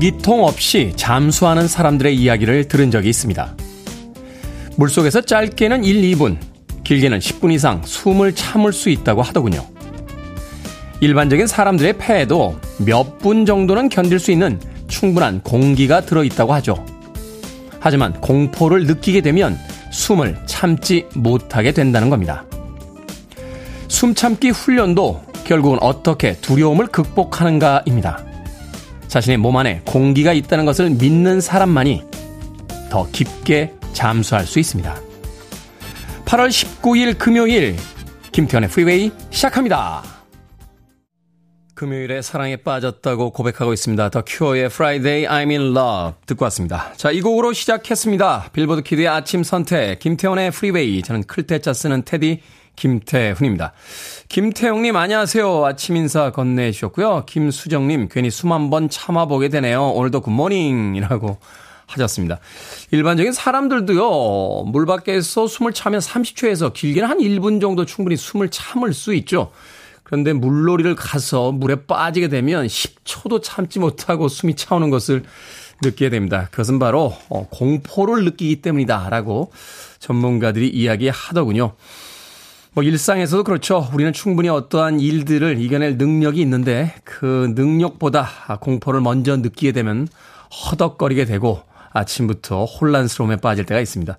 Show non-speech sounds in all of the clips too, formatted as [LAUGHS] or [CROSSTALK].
공기통 없이 잠수하는 사람들의 이야기를 들은 적이 있습니다. 물속에서 짧게는 1, 2분, 길게는 10분 이상 숨을 참을 수 있다고 하더군요. 일반적인 사람들의 폐에도 몇 분 정도는 견딜 수 있는 충분한 공기가 들어있다고 하죠. 하지만 공포를 느끼게 되면 숨을 참지 못하게 된다는 겁니다. 숨 참기 훈련도 결국은 어떻게 두려움을 극복하는가입니다. 자신의 몸 안에 공기가 있다는 것을 믿는 사람만이 더 깊게 잠수할 수 있습니다. 8월 19일 금요일 김태훈의 Freeway 시작합니다. 금요일에 사랑에 빠졌다고 고백하고 있습니다. The Cure의 Friday I'm in Love 듣고 왔습니다. 자, 이 곡으로 시작했습니다. Billboard Kid의 아침 선택 김태훈의 Freeway 저는 클 태 자 쓰는 테디 김태훈입니다. 김태형님 안녕하세요. 아침 인사 건네주셨고요. 김수정님 괜히 숨 한 번 참아보게 되네요. 오늘도 굿모닝이라고 하셨습니다. 일반적인 사람들도요. 물 밖에서 숨을 차면 30초에서 길게는 한 1분 정도 충분히 숨을 참을 수 있죠. 그런데 물놀이를 가서 물에 빠지게 되면 10초도 참지 못하고 숨이 차오는 것을 느끼게 됩니다. 그것은 바로 어, 공포를 느끼기 때문이다라고 전문가들이 이야기하더군요. 뭐 일상에서도 그렇죠. 우리는 충분히 어떠한 일들을 이겨낼 능력이 있는데 그 능력보다 공포를 먼저 느끼게 되면 허덕거리게 되고 아침부터 혼란스러움에 빠질 때가 있습니다.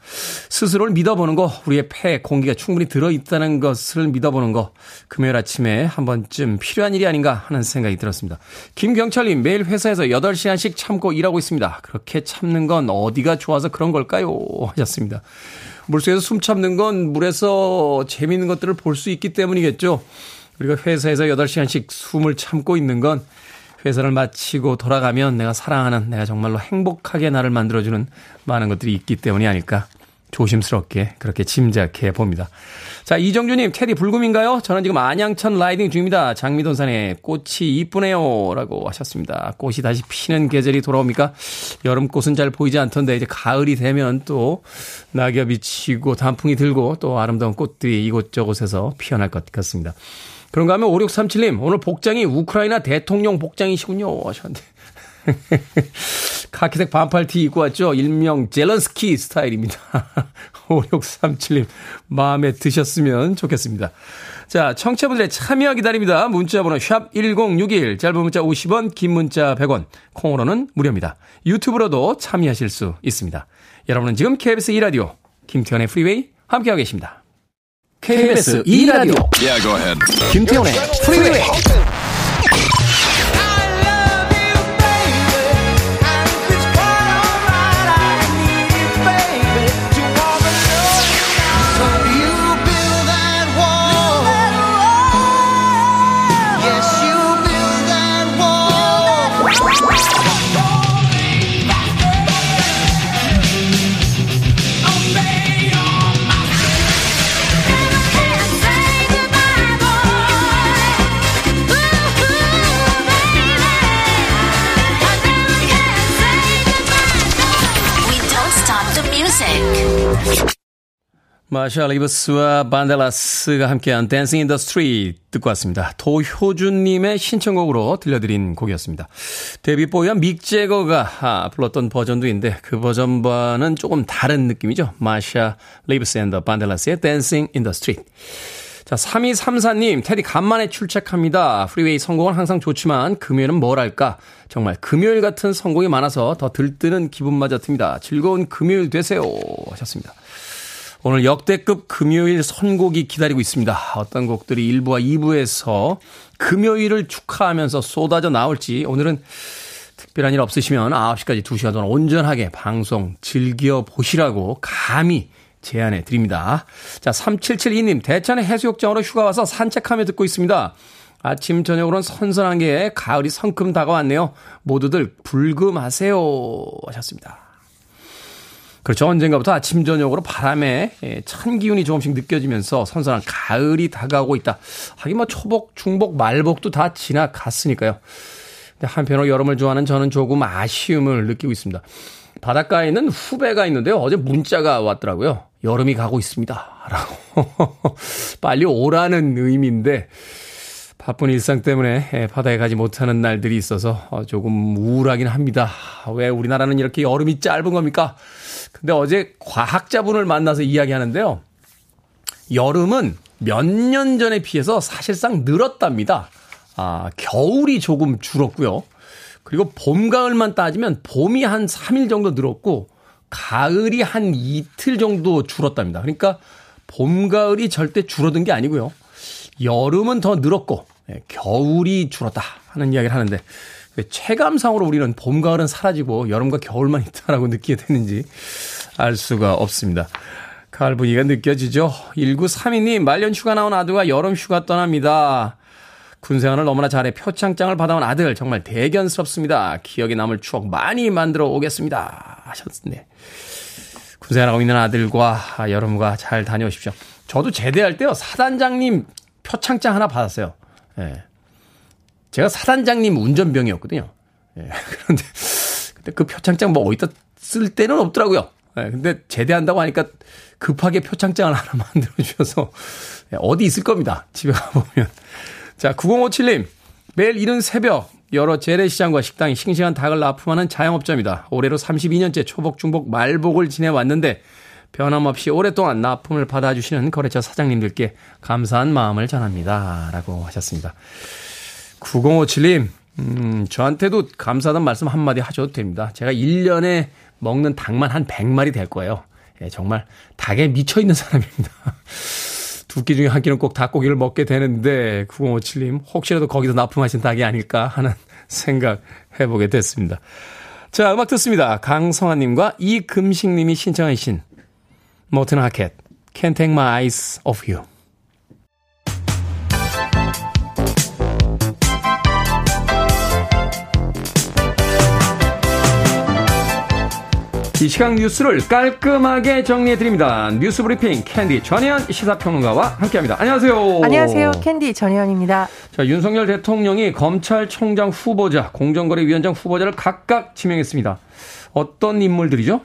스스로를 믿어보는 거, 우리의 폐에 공기가 충분히 들어있다는 것을 믿어보는 거, 금요일 아침에 한 번쯤 필요한 일이 아닌가 하는 생각이 들었습니다. 김경철님, 매일 회사에서 8시간씩 참고 일하고 있습니다. 그렇게 참는 건 어디가 좋아서 그런 걸까요? 하셨습니다. 물속에서 숨 참는 건 물에서 재미있는 것들을 볼 수 있기 때문이겠죠. 우리가 회사에서 8시간씩 숨을 참고 있는 건 회사를 마치고 돌아가면 내가 사랑하는 내가 정말로 행복하게 나를 만들어주는 많은 것들이 있기 때문이 아닐까 조심스럽게 그렇게 짐작해 봅니다. 자, 이정주님, 테디 불금인가요? 저는 지금 안양천 라이딩 중입니다. 장미돈산에 꽃이 이쁘네요. 라고 하셨습니다. 꽃이 다시 피는 계절이 돌아옵니까? 여름꽃은 잘 보이지 않던데, 이제 가을이 되면 또 낙엽이 치고 단풍이 들고 또 아름다운 꽃들이 이곳저곳에서 피어날 것 같습니다. 그런가 하면 5637님, 오늘 복장이 우크라이나 대통령 복장이시군요. 하셨는데. [LAUGHS] 카키색 반팔 티 입고 왔죠? 일명 젤런스키 스타일입니다. [LAUGHS] 5637님, 마음에 드셨으면 좋겠습니다. 자, 청취자분들의 참여 기다립니다. 문자번호 샵1061, 짧은 문자 50원, 긴 문자 100원, 콩으로는 무료입니다. 유튜브로도 참여하실 수 있습니다. 여러분은 지금 KBS 2라디오, 김태훈의 Freeway 함께하고 계십니다. KBS 2라디오, yeah, 김태훈의 Freeway Martha Reeves와 Vandellas가 함께한 Dancing in the Street 듣고 왔습니다. 도효준님의 신청곡으로 들려드린 곡이었습니다. David Bowie와 Mick Jagger가 아, 불렀던 버전도 있는데 그 버전과는 조금 다른 느낌이죠. Martha Reeves and the Vandellas의 Dancing in the Street. 자, 3234님, 테디 간만에 출첵합니다. Freeway 선곡은 항상 좋지만 금요일은 뭐랄까? 정말 금요일 같은 선곡이 많아서 더 들뜨는 기분마저 듭니다. 즐거운 금요일 되세요. 하셨습니다. 오늘 역대급 금요일 선곡이 기다리고 있습니다. 어떤 곡들이 1부와 2부에서 금요일을 축하하면서 쏟아져 나올지 오늘은 특별한 일 없으시면 9시까지 2시간 동안 온전하게 방송 즐겨보시라고 감히 제안해 드립니다. 자, 3772님, 대천의 해수욕장으로 휴가 와서 산책하며 듣고 있습니다. 아침, 저녁으로는 선선한 게 가을이 성큼 다가왔네요. 모두들 불금하세요. 하셨습니다. 그렇죠. 언젠가부터 아침, 저녁으로 바람에 예, 찬 기운이 조금씩 느껴지면서 선선한 가을이 다가오고 있다. 하긴 뭐 초복, 중복, 말복도 다 지나갔으니까요. 근데 한편으로 여름을 좋아하는 저는 조금 아쉬움을 느끼고 있습니다. 바닷가에 있는 후배가 있는데요. 어제 문자가 왔더라고요. 여름이 가고 있습니다. 라고. [LAUGHS] 빨리 오라는 의미인데, 바쁜 일상 때문에 바다에 가지 못하는 날들이 있어서 어, 조금 우울하긴 합니다. 왜 우리나라는 이렇게 여름이 짧은 겁니까? 근데 어제 과학자분을 만나서 이야기하는데요. 여름은 몇 년 전에 비해서 사실상 늘었답니다. 아, 겨울이 조금 줄었고요. 그리고 봄, 가을만 따지면 봄이 한 3일 정도 늘었고, 가을이 한 이틀 정도 줄었답니다. 그러니까 봄, 가을이 절대 줄어든 게 아니고요. 여름은 더 늘었고, 예, 겨울이 줄었다 하는 이야기를 하는데, 체감상으로 우리는 봄, 가을은 사라지고 여름과 겨울만 있다라고 느끼게 되는지 알 수가 없습니다. 가을 분위기가 느껴지죠? 1932님, 말년 휴가 나온 아들과 여름 휴가 떠납니다. 군생활을 너무나 잘해 표창장을 받아온 아들 정말 대견스럽습니다. 기억에 남을 추억 많이 만들어 오겠습니다. 하셨네. 군생활하고 있는 아들과 여름과 잘 다녀오십시오. 저도 제대할 때요 사단장님 표창장 하나 받았어요. 예. 제가 사단장님 운전병이었거든요. 예. [LAUGHS] 그런데 근데 그 표창장 뭐 어디다 쓸 때는 없더라고요. 예. 근데 제대한다고 하니까 급하게 표창장을 [LAUGHS] 하나 만들어 주셔서 예. 어디 있을 겁니다. 집에 가보면. 자, 9057님. 매일 이른 새벽 여러 재래시장과 식당이 싱싱한 닭을 납품하는 자영업자입니다. 올해로 32년째 초복, 중복, 말복을 지내왔는데 변함없이 오랫동안 납품을 받아주시는 거래처 사장님들께 감사한 마음을 전합니다. 라고 하셨습니다. 9057님, 음, 저한테도 감사하다는 말씀 한마디 하셔도 됩니다. 제가 1년에 먹는 닭만 한 100마리 될 거예요. 예, 정말 닭에 미쳐있는 사람입니다. [LAUGHS] 두 끼 중에 한 끼는 꼭 닭고기를 먹게 되는데 9057님 혹시라도 거기서 납품하신 닭이 아닐까 하는 [LAUGHS] 생각 해보게 됐습니다. 자 음악 듣습니다. 강성아님과 이금식님이 신청하신 Morten Harket Can't Take My Eyes Off You 이 시각 뉴스를 깔끔하게 정리해 드립니다. 뉴스 브리핑 캔디 전혜연 시사평론가와 함께합니다. 안녕하세요. 안녕하세요. 캔디 전혜연입니다. 자, 윤석열 대통령이 검찰총장 후보자, 공정거래위원장 후보자를 각각 지명했습니다. 어떤 인물들이죠?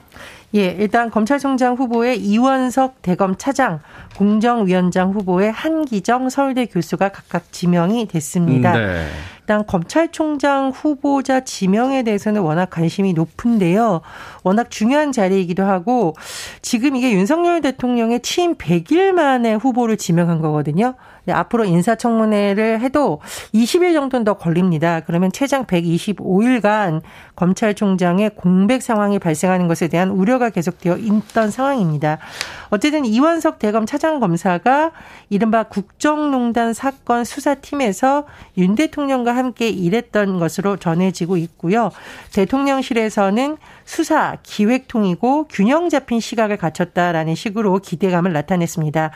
예, 일단 검찰총장 후보의 이원석 대검 차장, 공정위원장 후보의 한기정 서울대 교수가 각각 지명이 됐습니다. 네. 일단 검찰총장 후보자 지명에 대해서는 워낙 관심이 높은데요. 워낙 중요한 자리이기도 하고 지금 이게 윤석열 대통령의 취임 100일 만에 후보를 지명한 거거든요. 네, 앞으로 인사청문회를 해도 20일 정도는 더 걸립니다. 그러면 최장 125일간 검찰총장의 공백 상황이 발생하는 것에 대한 우려가 계속되어 있던 상황입니다. 어쨌든 이원석 대검 차장검사가 이른바 국정농단 사건 수사팀에서 윤 대통령과 함께 일했던 것으로 전해지고 있고요. 대통령실에서는 수사 기획통이고 균형 잡힌 시각을 갖췄다라는 식으로 기대감을 나타냈습니다.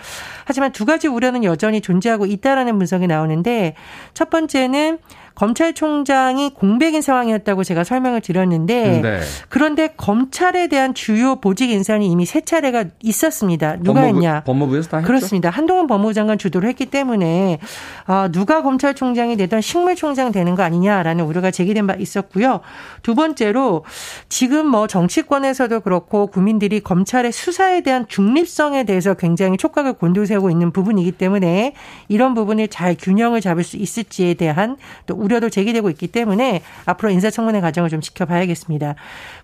하지만 두 가지 우려는 여전히 존재하고 있다라는 분석이 나오는데 첫 번째는 검찰총장이 공백인 상황이었다고 제가 설명을 드렸는데 네. 그런데 검찰에 대한 주요 보직 인사는 이미 세 차례가 있었습니다. 누가 법무부, 했냐? 법무부에서 다 했죠. 그렇습니다. 한동훈 법무부 장관 주도를 했기 때문에 아, 누가 검찰총장이 되던 식물총장 되는 거 아니냐라는 우려가 제기된 바 있었고요. 두 번째로 지금 뭐 정치권에서도 그렇고 국민들이 검찰의 수사에 대한 중립성에 대해서 굉장히 촉각을 곤두세우고 있는 부분이기 때문에 이런 부분을 잘 균형을 잡을 수 있을지에 대한 또 우려 도 제기되고 있기 때문에 앞으로 인사청문회 과정을 좀 지켜봐야겠습니다.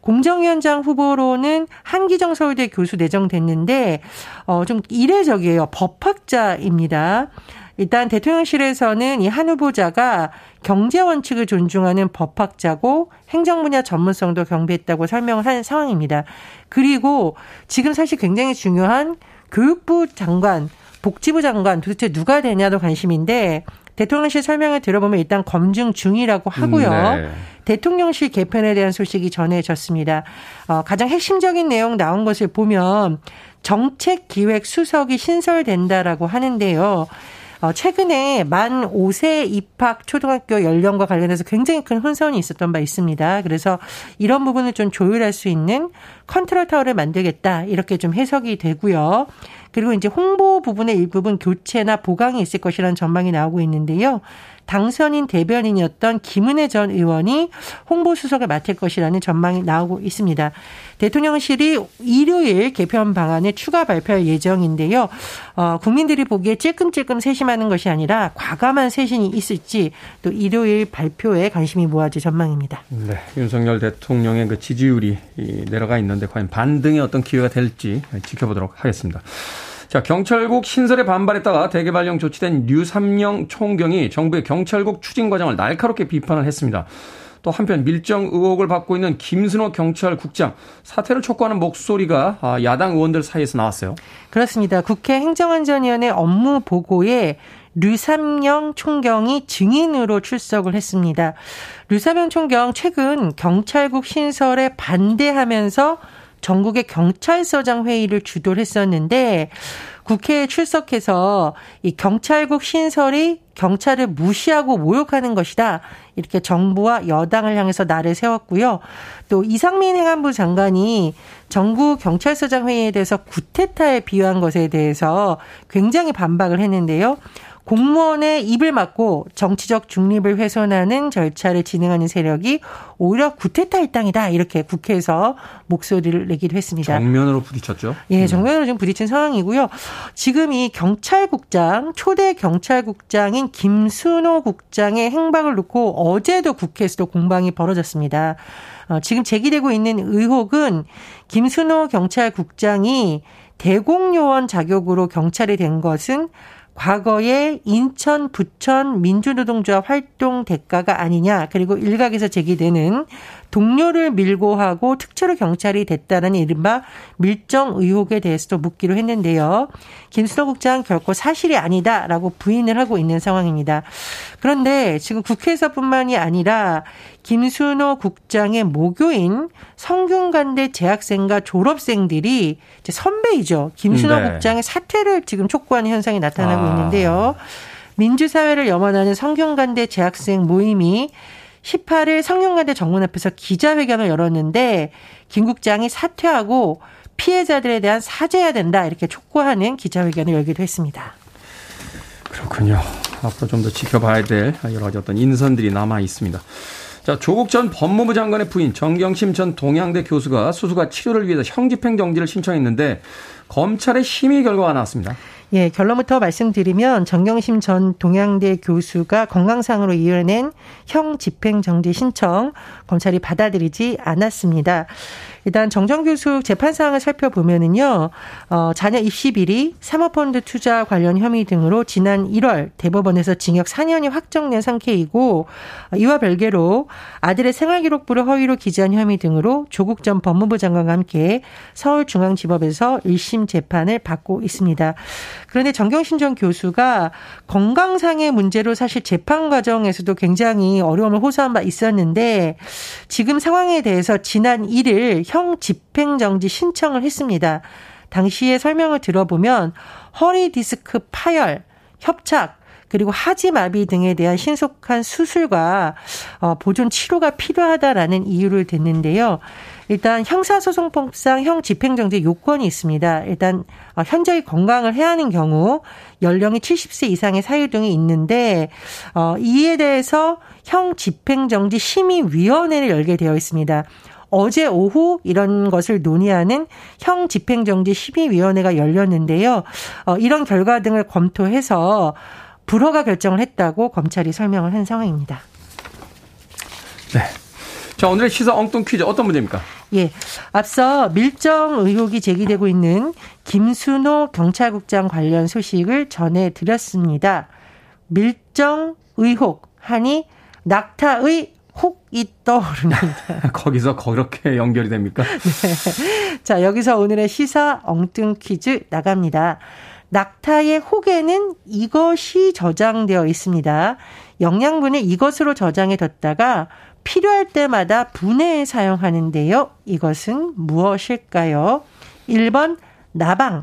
공정위원장 후보로는 한기정 서울대 교수 내정됐는데 어, 좀 이례적이에요. 법학자입니다. 일단 대통령실에서는 이 한 후보자가 경제 원칙을 존중하는 법학자고 행정 분야 전문성도 경비했다고 설명을 한 상황입니다. 그리고 지금 사실 굉장히 중요한 교육부 장관, 복지부 장관 도대체 누가 되냐도 관심인데 대통령실 설명을 들어보면 일단 검증 중이라고 하고요. 음, 네. 대통령실 개편에 대한 소식이 전해졌습니다. 어, 가장 핵심적인 내용 나온 것을 보면 정책 기획 수석이 신설된다라고 하는데요. 어, 최근에 만 5세 입학 초등학교 연령과 관련해서 굉장히 큰 혼선이 있었던 바 있습니다. 그래서 이런 부분을 좀 조율할 수 있는 컨트롤 타워를 만들겠다. 이렇게 좀 해석이 되고요. 그리고 이제 홍보 부분의 일부분 교체나 보강이 있을 것이라는 전망이 나오고 있는데요. 당선인 대변인이었던 김은혜 전 의원이 홍보수석을 맡을 것이라는 전망이 나오고 있습니다. 대통령실이 일요일 개편 방안을 추가 발표할 예정인데요. 어, 국민들이 보기에 찔끔찔끔 세심하는 것이 아니라 과감한 세신이 있을지 또 일요일 발표에 관심이 모아질 전망입니다. 네, 윤석열 대통령의 그 지지율이 내려가 있는데 과연 반등의 어떤 기회가 될지 지켜보도록 하겠습니다. 자, 경찰국 신설에 반발했다가 대개 발령 조치된 류삼영 총경이 정부의 경찰국 추진 과정을 날카롭게 비판을 했습니다. 또 한편 밀정 의혹을 받고 있는 김순호 경찰국장 사퇴를 촉구하는 목소리가 아, 야당 의원들 사이에서 나왔어요. 그렇습니다. 국회 행정안전위원회 업무 보고에 류삼영 총경이 증인으로 출석을 했습니다. 류삼영 총경 최근 경찰국 신설에 반대하면서 전국의 경찰서장 회의를 주도를 했었는데 국회에 출석해서 이 경찰국 신설이 경찰을 무시하고 모욕하는 것이다. 이렇게 정부와 여당을 향해서 날을 세웠고요. 또 이상민 행안부 장관이 정부 경찰서장 회의에 대해서 구테타에 비유한 것에 대해서 굉장히 반박을 했는데요. 공무원의 입을 막고 정치적 중립을 훼손하는 절차를 진행하는 세력이 오히려 구테타 일당이다 이렇게 국회에서 목소리를 내기도 했습니다. 정면으로 부딪혔죠? 예, 정면으로 지금 부딪힌 상황이고요. 지금 이 경찰국장 초대 경찰국장인 김순호 국장의 행방을 놓고 어제도 국회에서도 공방이 벌어졌습니다. 어, 지금 제기되고 있는 의혹은 김순호 경찰국장이 대공요원 자격으로 경찰이 된 것은 과거에 인천 부천 민주노동조합 활동 대가가 아니냐 그리고 일각에서 제기되는 동료를 밀고 하고 특채로 경찰이 됐다는 이른바 밀정 의혹에 대해서도 묻기로 했는데요. 김수호 국장 결코 사실이 아니다라고 부인을 하고 있는 상황입니다. 그런데 지금 국회에서뿐만이 아니라 김순호 국장의 모교인 성균관대 재학생과 졸업생들이 이제 선배이죠. 김순호 네. 국장의 사퇴를 지금 촉구하는 현상이 나타나고 아. 있는데요. 민주사회를 염원하는 성균관대 재학생 모임이 18일 성균관대 정문 앞에서 기자회견을 열었는데 김 국장이 사퇴하고 피해자들에 대한 사죄해야 된다 이렇게 촉구하는 기자회견을 열기도 했습니다. 그렇군요. 앞으로 좀 더 지켜봐야 될 여러 가지 어떤 인선들이 남아 있습니다. 자, 조국 전 법무부 장관의 부인 정경심 전 동양대 교수가 수수가 치료를 위해서 형집행 정지를 신청했는데 검찰의 심의 결과가 나왔습니다. 예, 결론부터 말씀드리면 정경심 전 동양대 교수가 건강상으로 이어낸 형 집행정지 신청 검찰이 받아들이지 않았습니다. 일단 정정 교수 재판 사항을 살펴보면은요, 어, 자녀 입시 비리, 사모펀드 투자 관련 혐의 등으로 지난 1월 대법원에서 징역 4년이 확정된 상태이고 이와 별개로 아들의 생활기록부를 허위로 기재한 혐의 등으로 조국 전 법무부 장관과 함께 서울중앙지법에서 1심 재판을 받고 있습니다. 그런데 정경신 전 교수가 건강상의 문제로 사실 재판 과정에서도 굉장히 어려움을 호소한 바 있었는데 지금 상황에 대해서 지난 1일 형 집행정지 신청을 했습니다. 당시에 설명을 들어보면 허리 디스크 파열, 협착, 그리고 하지마비 등에 대한 신속한 수술과 어, 보존 치료가 필요하다라는 이유를 댔는데요. 일단 형사소송법상 형 집행정지 요건이 있습니다. 일단 어, 현저히 건강을 해야 하는 경우 연령이 70세 이상의 사유 등이 있는데 어, 이에 대해서 형 집행정지 심의위원회를 열게 되어 있습니다. 어제 오후 이런 것을 논의하는 형 집행정지 심의위원회가 열렸는데요. 어, 이런 결과 등을 검토해서 불허가 결정을 했다고 검찰이 설명을 한 상황입니다. 네. 자, 오늘의 시사 엉뚱 퀴즈 어떤 문제입니까? 예. 앞서 밀정 의혹이 제기되고 있는 김순호 경찰국장 관련 소식을 전해드렸습니다. 밀정 의혹 하니 낙타의 혹이 떠오릅니다. [LAUGHS] 거기서 그렇게 연결이 됩니까? [LAUGHS] 네. 자, 여기서 오늘의 시사 엉뚱 퀴즈 나갑니다. 낙타의 혹에는 이것이 저장되어 있습니다. 영양분을 이것으로 저장해 뒀다가 필요할 때마다 분해해 사용하는데요. 이것은 무엇일까요? 1번 나방,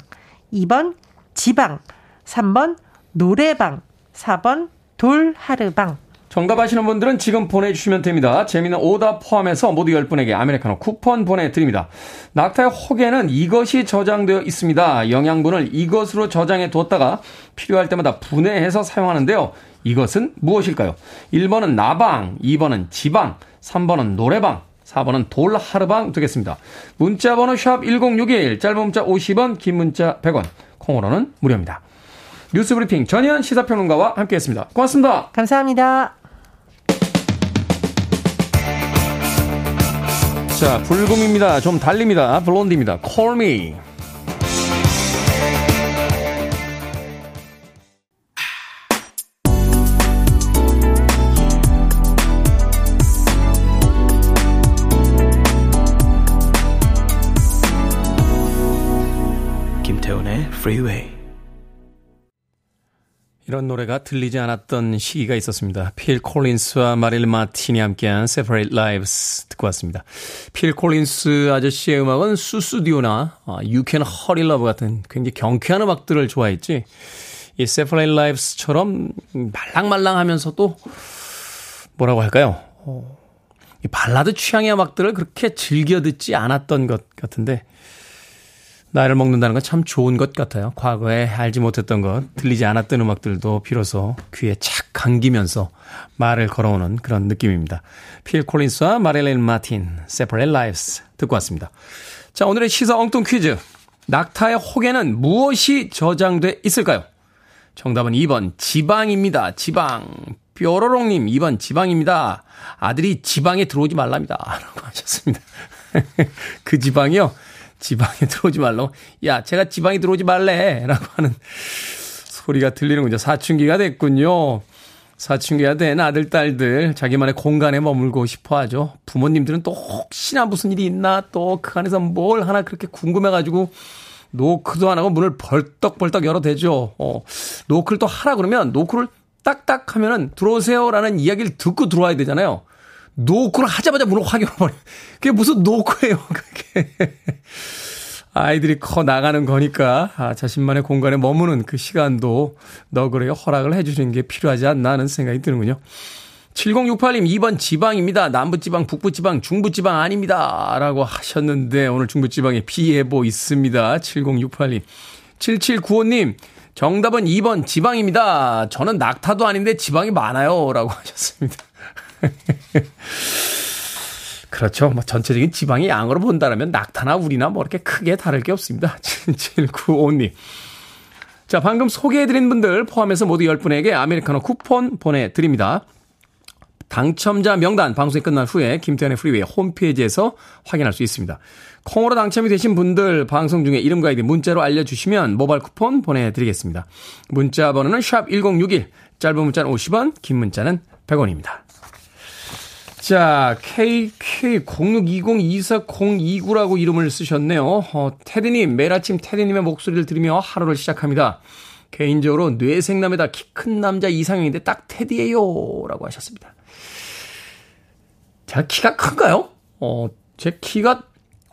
2번 지방, 3번 노래방, 4번 돌하르방. 정답 아시는 분들은 지금 보내주시면 됩니다. 재미는 오답 포함해서 모두 10분에게 아메리카노 쿠폰 보내드립니다. 낙타의 혹에는 이것이 저장되어 있습니다. 영양분을 이것으로 저장해 두었다가 필요할 때마다 분해해서 사용하는데요. 이것은 무엇일까요? 1번은 나방, 2번은 지방, 3번은 노래방, 4번은 돌하르방 되겠습니다. 문자 번호 샵 1061, 짧은 문자 50원, 긴 문자 100원, 콩으로는 무료입니다. 뉴스 브리핑 전현 시사평론가와 함께했습니다. 고맙습니다. 감사합니다. 자, 불금입니다. 좀 달립니다. 블론디입니다. Call me. Freeway. 이런 노래가 들리지 않았던 시기가 있었습니다. 필 콜린스와 마릴 마틴이 함께한 Separate Lives 듣고 왔습니다. 필 콜린스 아저씨의 음악은 수수디오나 You Can Hurry Love 같은 굉장히 경쾌한 음악들을 좋아했지. 이 Separate Lives처럼 말랑말랑하면서도 뭐라고 할까요? 어, 이 발라드 취향의 음악들을 그렇게 즐겨 듣지 않았던 것 같은데 나이를 먹는다는 건 참 좋은 것 같아요. 과거에 알지 못했던 것, 들리지 않았던 음악들도 비로소 귀에 착 감기면서 말을 걸어오는 그런 느낌입니다. 필 콜린스와 마릴린 마틴, Separate Lives 듣고 왔습니다. 자, 오늘의 시사 엉뚱 퀴즈. 낙타의 혹에는 무엇이 저장돼 있을까요? 정답은 2번 지방입니다. 지방. 뾰로롱님 2번 지방입니다. 아들이 지방에 들어오지 말랍니다. [LAUGHS] 라고 하셨습니다. [LAUGHS] 그 지방이요? 지방에 [LAUGHS] 들어오지 말라고. 야, 제가 지방에 들어오지 말래. 라고 하는 소리가 들리는군요. 사춘기가 됐군요. 사춘기가 된 아들, 딸들, 자기만의 공간에 머물고 싶어 하죠. 부모님들은 또 혹시나 무슨 일이 있나, 또 그 안에서 뭘 하나 그렇게 궁금해가지고, 노크도 안 하고 문을 벌떡벌떡 열어대죠. 어, 노크를 또 하라 그러면 노크를 딱딱 하면은 들어오세요라는 이야기를 듣고 들어와야 되잖아요. 노크를 하자마자 문을 확 열어버려. 그게 무슨 노크예요, 그게. 아이들이 커 나가는 거니까, 아, 자신만의 공간에 머무는 그 시간도 너그러게 허락을 해주시는 게 필요하지 않나 하는 생각이 드는군요. 7068님, 2번 지방입니다. 남부지방, 북부지방, 중부지방 아닙니다. 라고 하셨는데, 오늘 중부지방에 비 예보 있습니다. 7068님. 7795님, 정답은 2번 지방입니다. 저는 낙타도 아닌데 지방이 많아요. 라고 하셨습니다. [LAUGHS] 그렇죠. 뭐 전체적인 지방의 양으로 본다면 낙타나 우리나 뭐 이렇게 크게 다를 게 없습니다. [LAUGHS] 7795님. 자, 방금 소개해드린 분들 포함해서 모두 10분에게 아메리카노 쿠폰 보내드립니다. 당첨자 명단 방송이 끝난 후에 김태훈의 Freeway 홈페이지에서 확인할 수 있습니다. 콩으로 당첨이 되신 분들 방송 중에 이름과 아이디 문자로 알려주시면 모바일 쿠폰 보내드리겠습니다. 문자 번호는 샵 1061, 짧은 문자는 50원, 긴 문자는 100원입니다. 자, KK06202409라고 이름을 쓰셨네요. 어, 테디님, 매일 아침 테디님의 목소리를 들으며 하루를 시작합니다. 개인적으로 뇌생남에다 키 큰 남자 이상형인데 딱 테디예요. 라고 하셨습니다. 제가 키가 큰가요? 어, 제 키가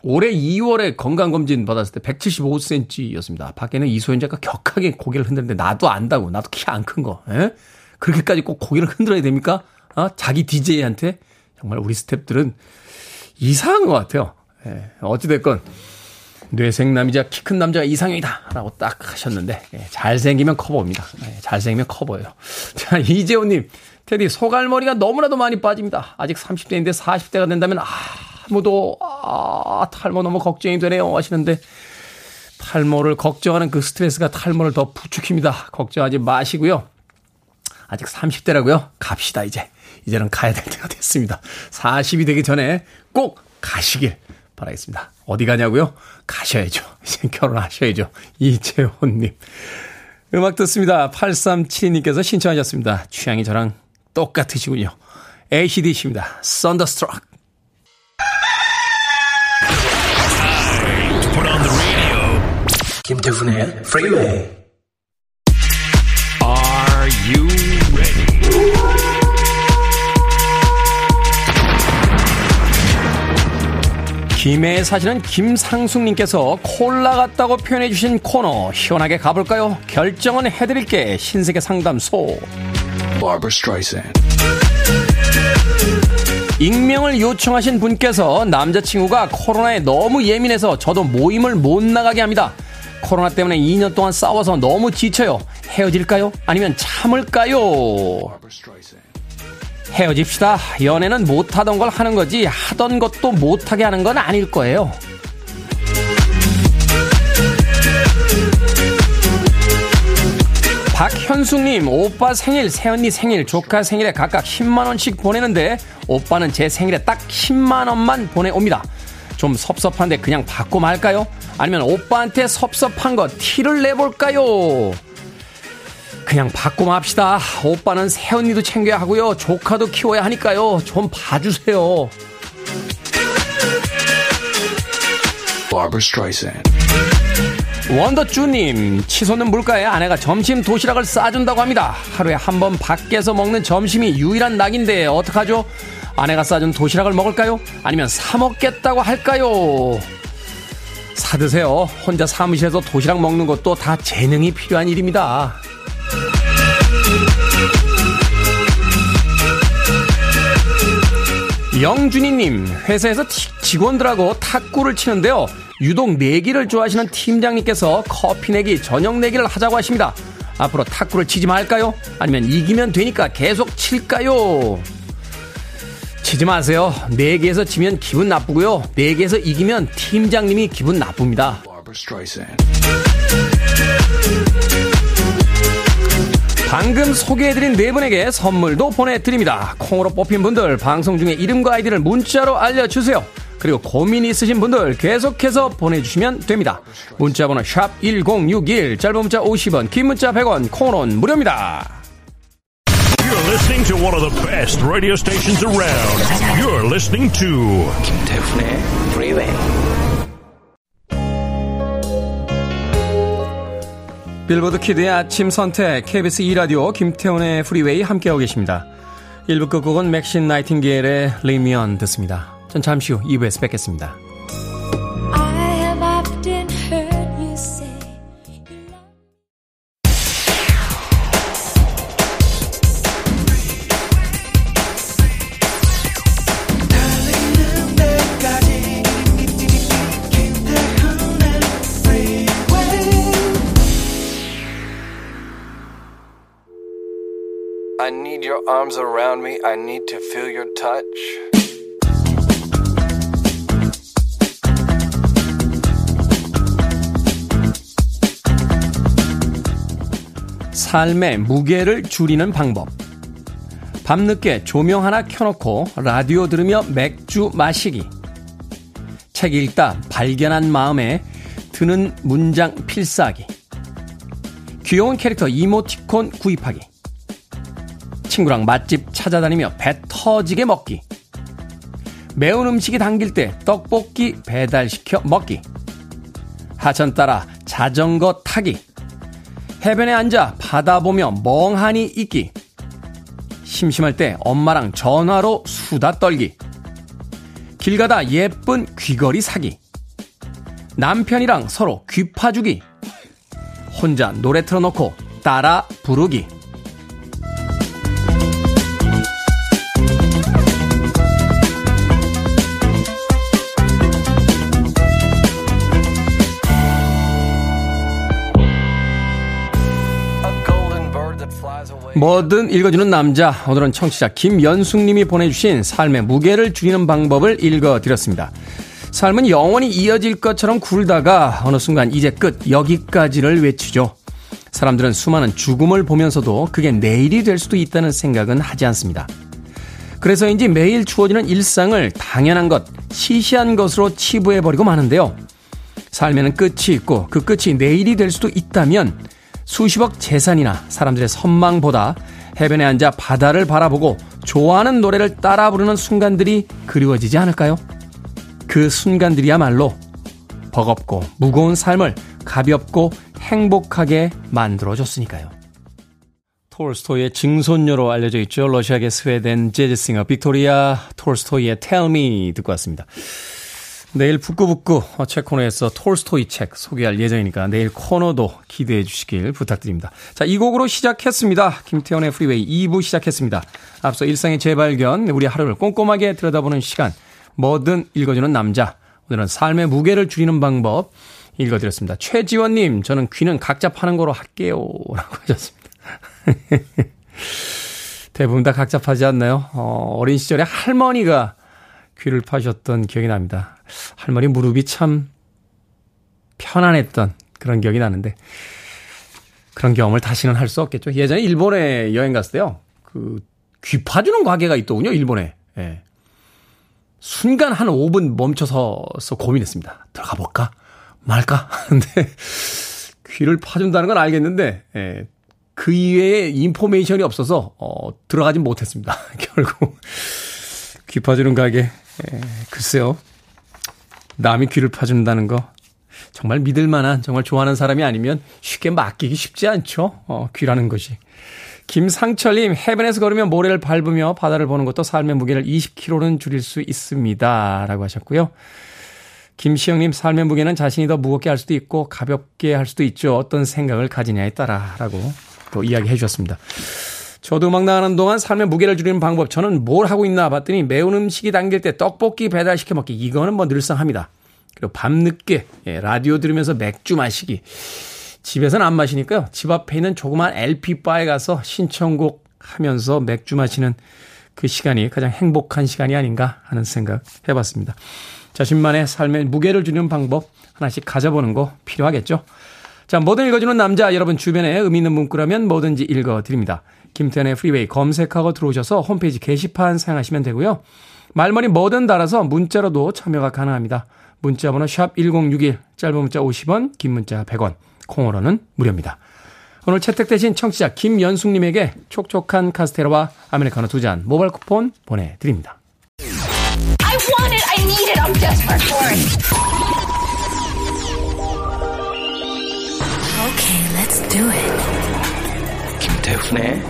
올해 2월에 건강검진 받았을 때 175cm였습니다. 밖에는 이소연 작가 격하게 고개를 흔드는데 나도 안다고. 나도 키 안 큰 거. 에? 예? 그렇게까지 꼭 고개를 흔들어야 됩니까? 어? 자기 DJ한테? 정말 우리 스탭들은 이상한 것 같아요. 예, 어찌됐건, 뇌생남이자 키 큰 남자가 이상형이다. 라고 딱 하셨는데, 예, 잘생기면 커 보입니다. 예, 잘생기면 커 보여요. [LAUGHS] 자, 이재호님, 테디, 소갈머리가 너무나도 많이 빠집니다. 아직 30대인데 40대가 된다면, 아무도, 아, 탈모 너무 걱정이 되네요. 하시는데, 탈모를 걱정하는 그 스트레스가 탈모를 더 부추깁니다. 걱정하지 마시고요. 아직 30대라고요? 갑시다, 이제. 이제는 가야 될 때가 됐습니다. 40이 되기 전에 꼭 가시길 바라겠습니다. 어디 가냐고요? 가셔야죠. 이제 결혼하셔야죠. 이재훈님. 음악 듣습니다. 8372님께서 신청하셨습니다. 취향이 저랑 똑같으시군요. ACDC입니다. Thunderstruck. 김태훈의 Freeway. Are you 김해에 사시는 김상숙님께서 콜라 같다고 표현해주신 코너 시원하게 가볼까요? 결정은 해드릴게 신세계 상담소. 익명을 요청하신 분께서 남자친구가 코로나에 너무 예민해서 저도 모임을 못 나가게 합니다. 코로나 때문에 2년 동안 싸워서 너무 지쳐요. 헤어질까요? 아니면 참을까요? 헤어집시다. 연애는 못하던 걸 하는 거지 하던 것도 못하게 하는 건 아닐 거예요. 박현숙님, 오빠 생일, 새언니 생일, 조카 생일에 각각 10만원씩 보내는데, 오빠는 제 생일에 딱 10만원만 보내옵니다. 좀 섭섭한데 그냥 받고 말까요? 아니면 오빠한테 섭섭한 거 티를 내볼까요? 그냥 받고 맙시다. 오빠는 새언니도 챙겨야 하고요. 조카도 키워야 하니까요. 좀 봐주세요. 원더쭈님, 치솟는 물가에 아내가 점심 도시락을 싸준다고 합니다. 하루에 한 번 밖에서 먹는 점심이 유일한 낙인데 어떡하죠? 아내가 싸준 도시락을 먹을까요? 아니면 사 먹겠다고 할까요? 사드세요. 혼자 사무실에서 도시락 먹는 것도 다 재능이 필요한 일입니다. 영준이님, 회사에서 직원들하고 탁구를 치는데요. 유독 내기를 좋아하시는 팀장님께서 커피 내기, 저녁 내기를 하자고 하십니다. 앞으로 탁구를 치지 말까요? 아니면 이기면 되니까 계속 칠까요? 치지 마세요. 내기에서 지면 기분 나쁘고요. 내기에서 이기면 팀장님이 기분 나쁩니다. 방금 소개해드린 네 분에게 선물도 보내드립니다. 콩으로 뽑힌 분들 방송 중에 이름과 아이디를 문자로 알려주세요. 그리고 고민 있으신 분들 계속해서 보내주시면 됩니다. 문자번호 샵 1061, 짧은 문자 50원, 긴 문자 100원, 콩은 무료입니다. You're listening to one of the best radio stations around. You're listening to 김태훈의 Freeway. Billboard Kid의 아침 선택 KBS 2라디오 김태훈의 Freeway 함께하고 계십니다. 1부 끝곡은 Maxine Nightingale의 Lead Me On 듣습니다. 전 잠시 후 2부에서 뵙겠습니다. Your arms around me. I need to feel your touch. 삶의 무게를 줄이는 방법. 밤늦게 조명 하나 켜놓고 라디오 들으며 맥주 마시기. 책 읽다 발견한 마음에 드는 문장 필사하기. 귀여운 캐릭터 이모티콘 구입하기. 친구랑 맛집 찾아다니며 배 터지게 먹기. 매운 음식이 당길 때 떡볶이 배달시켜 먹기. 하천 따라 자전거 타기. 해변에 앉아 바다 보며 멍하니 있기. 심심할 때 엄마랑 전화로 수다 떨기. 길 가다 예쁜 귀걸이 사기. 남편이랑 서로 귀 파주기. 혼자 노래 틀어놓고 따라 부르기. 뭐든 읽어주는 남자. 오늘은 청취자 김연숙님이 보내주신 삶의 무게를 줄이는 방법을 읽어드렸습니다. 삶은 영원히 이어질 것처럼 굴다가 어느 순간 이제 끝, 여기까지를 외치죠. 사람들은 수많은 죽음을 보면서도 그게 내일이 될 수도 있다는 생각은 하지 않습니다. 그래서인지 매일 주어지는 일상을 당연한 것, 시시한 것으로 치부해버리고 마는데요. 삶에는 끝이 있고 그 끝이 내일이 될 수도 있다면 수십억 재산이나 사람들의 선망보다 해변에 앉아 바다를 바라보고 좋아하는 노래를 따라 부르는 순간들이 그리워지지 않을까요? 그 순간들이야말로 버겁고 무거운 삶을 가볍고 행복하게 만들어줬으니까요. 톨스토이의 증손녀로 알려져 있죠. 러시아계 스웨덴 재즈 singer Viktoria Tolstoy의 Tell Me 듣고 왔습니다. 내일 북구북구 책 코너에서 톨스토이 책 소개할 예정이니까 내일 코너도 기대해 주시길 부탁드립니다. 자, 이 곡으로 시작했습니다. 김태훈의 Freeway 2부 시작했습니다. 앞서 일상의 재발견, 우리 하루를 꼼꼼하게 들여다보는 시간, 뭐든 읽어주는 남자. 오늘은 삶의 무게를 줄이는 방법 읽어드렸습니다. 최지원님, 저는 귀는 각자 파는 거로 할게요. 라고 하셨습니다. [LAUGHS] 대부분 다 각자 파지 않나요? 어, 어린 시절에 할머니가 귀를 파셨던 기억이 납니다. 할머니 무릎이 참 편안했던 그런 기억이 나는데 그런 경험을 다시는 할 수 없겠죠. 예전에 일본에 여행 갔을 때요. 그 귀 파주는 가게가 있더군요. 일본에. 예. 순간 한 5분 멈춰서서 고민했습니다. 들어가 볼까? 말까? [LAUGHS] 근데 귀를 파준다는 건 알겠는데 예. 그 이외에 인포메이션이 없어서 어 들어가진 못했습니다. [LAUGHS] 결국 귀 파주는 가게 예, 글쎄요. 남이 귀를 파준다는 거 정말 믿을 만한 정말 좋아하는 사람이 아니면 쉽게 맡기기 쉽지 않죠. 어, 귀라는 것이. 김상철님, 해변에서 걸으면 모래를 밟으며 바다를 보는 것도 삶의 무게를 20kg는 줄일 수 있습니다. 라고 하셨고요. 김시영님, 삶의 무게는 자신이 더 무겁게 할 수도 있고 가볍게 할 수도 있죠. 어떤 생각을 가지냐에 따라. 라고 또 이야기해 주셨습니다. 저도 음악 나가는 동안 삶의 무게를 줄이는 방법 저는 뭘 하고 있나 봤더니 매운 음식이 당길 때 떡볶이 배달시켜 먹기 이거는 뭐 늘상합니다. 그리고 밤늦게 예, 라디오 들으면서 맥주 마시기 집에서는 안 마시니까요. 집 앞에 있는 조그만 LP 바에 가서 신청곡 하면서 맥주 마시는 그 시간이 가장 행복한 시간이 아닌가 하는 생각 해봤습니다. 자신만의 삶의 무게를 줄이는 방법 하나씩 가져보는 거 필요하겠죠. 자, 뭐든 읽어주는 남자 여러분 주변에 의미 있는 문구라면 뭐든지 읽어드립니다. 김태훈의 Freeway 검색하고 들어오셔서 홈페이지 게시판 사용하시면 되고요. 말머리 뭐든 달아서 문자로도 참여가 가능합니다. 문자 번호 샵 1061, 짧은 문자 50원, 긴 문자 100원, 콩으로는 무료입니다. 오늘 채택되신 청취자 김연숙님에게 촉촉한 카스테라와 아메리카노 두 잔 모바일 쿠폰 보내드립니다. I want it, I need it, I'm desperate for it. Okay, let's do it. 김태훈의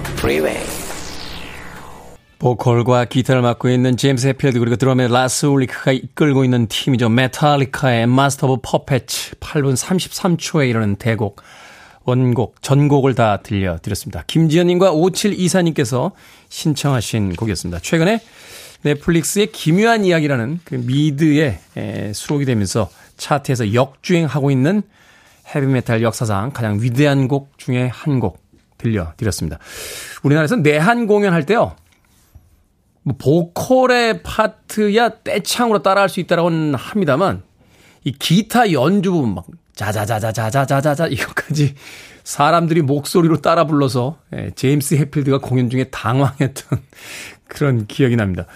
보컬과 기타를 맡고 있는 제임스 헷필드 그리고 드럼의 라스 울리크가 이끌고 있는 팀이죠. 메탈리카의 Master of Puppets 8분 33초에 이르는 대곡 원곡 전곡을 다 들려드렸습니다. 김지현님과 5724님께서 신청하신 곡이었습니다. 최근에 넷플릭스의 기묘한 이야기라는 그 미드에 수록이 되면서 차트에서 역주행하고 있는 헤비메탈 역사상 가장 위대한 곡 중에 한 곡 들려드렸습니다. 우리나라에서 내한 공연할 때요. 뭐 보컬의 파트야 떼창으로 따라할 수 있다라고는 합니다만 이 기타 연주 부분 막 자자자자자자자자자 이것까지 사람들이 목소리로 따라 불러서 예, 제임스 해필드가 공연 중에 당황했던 [LAUGHS] 그런 기억이 납니다.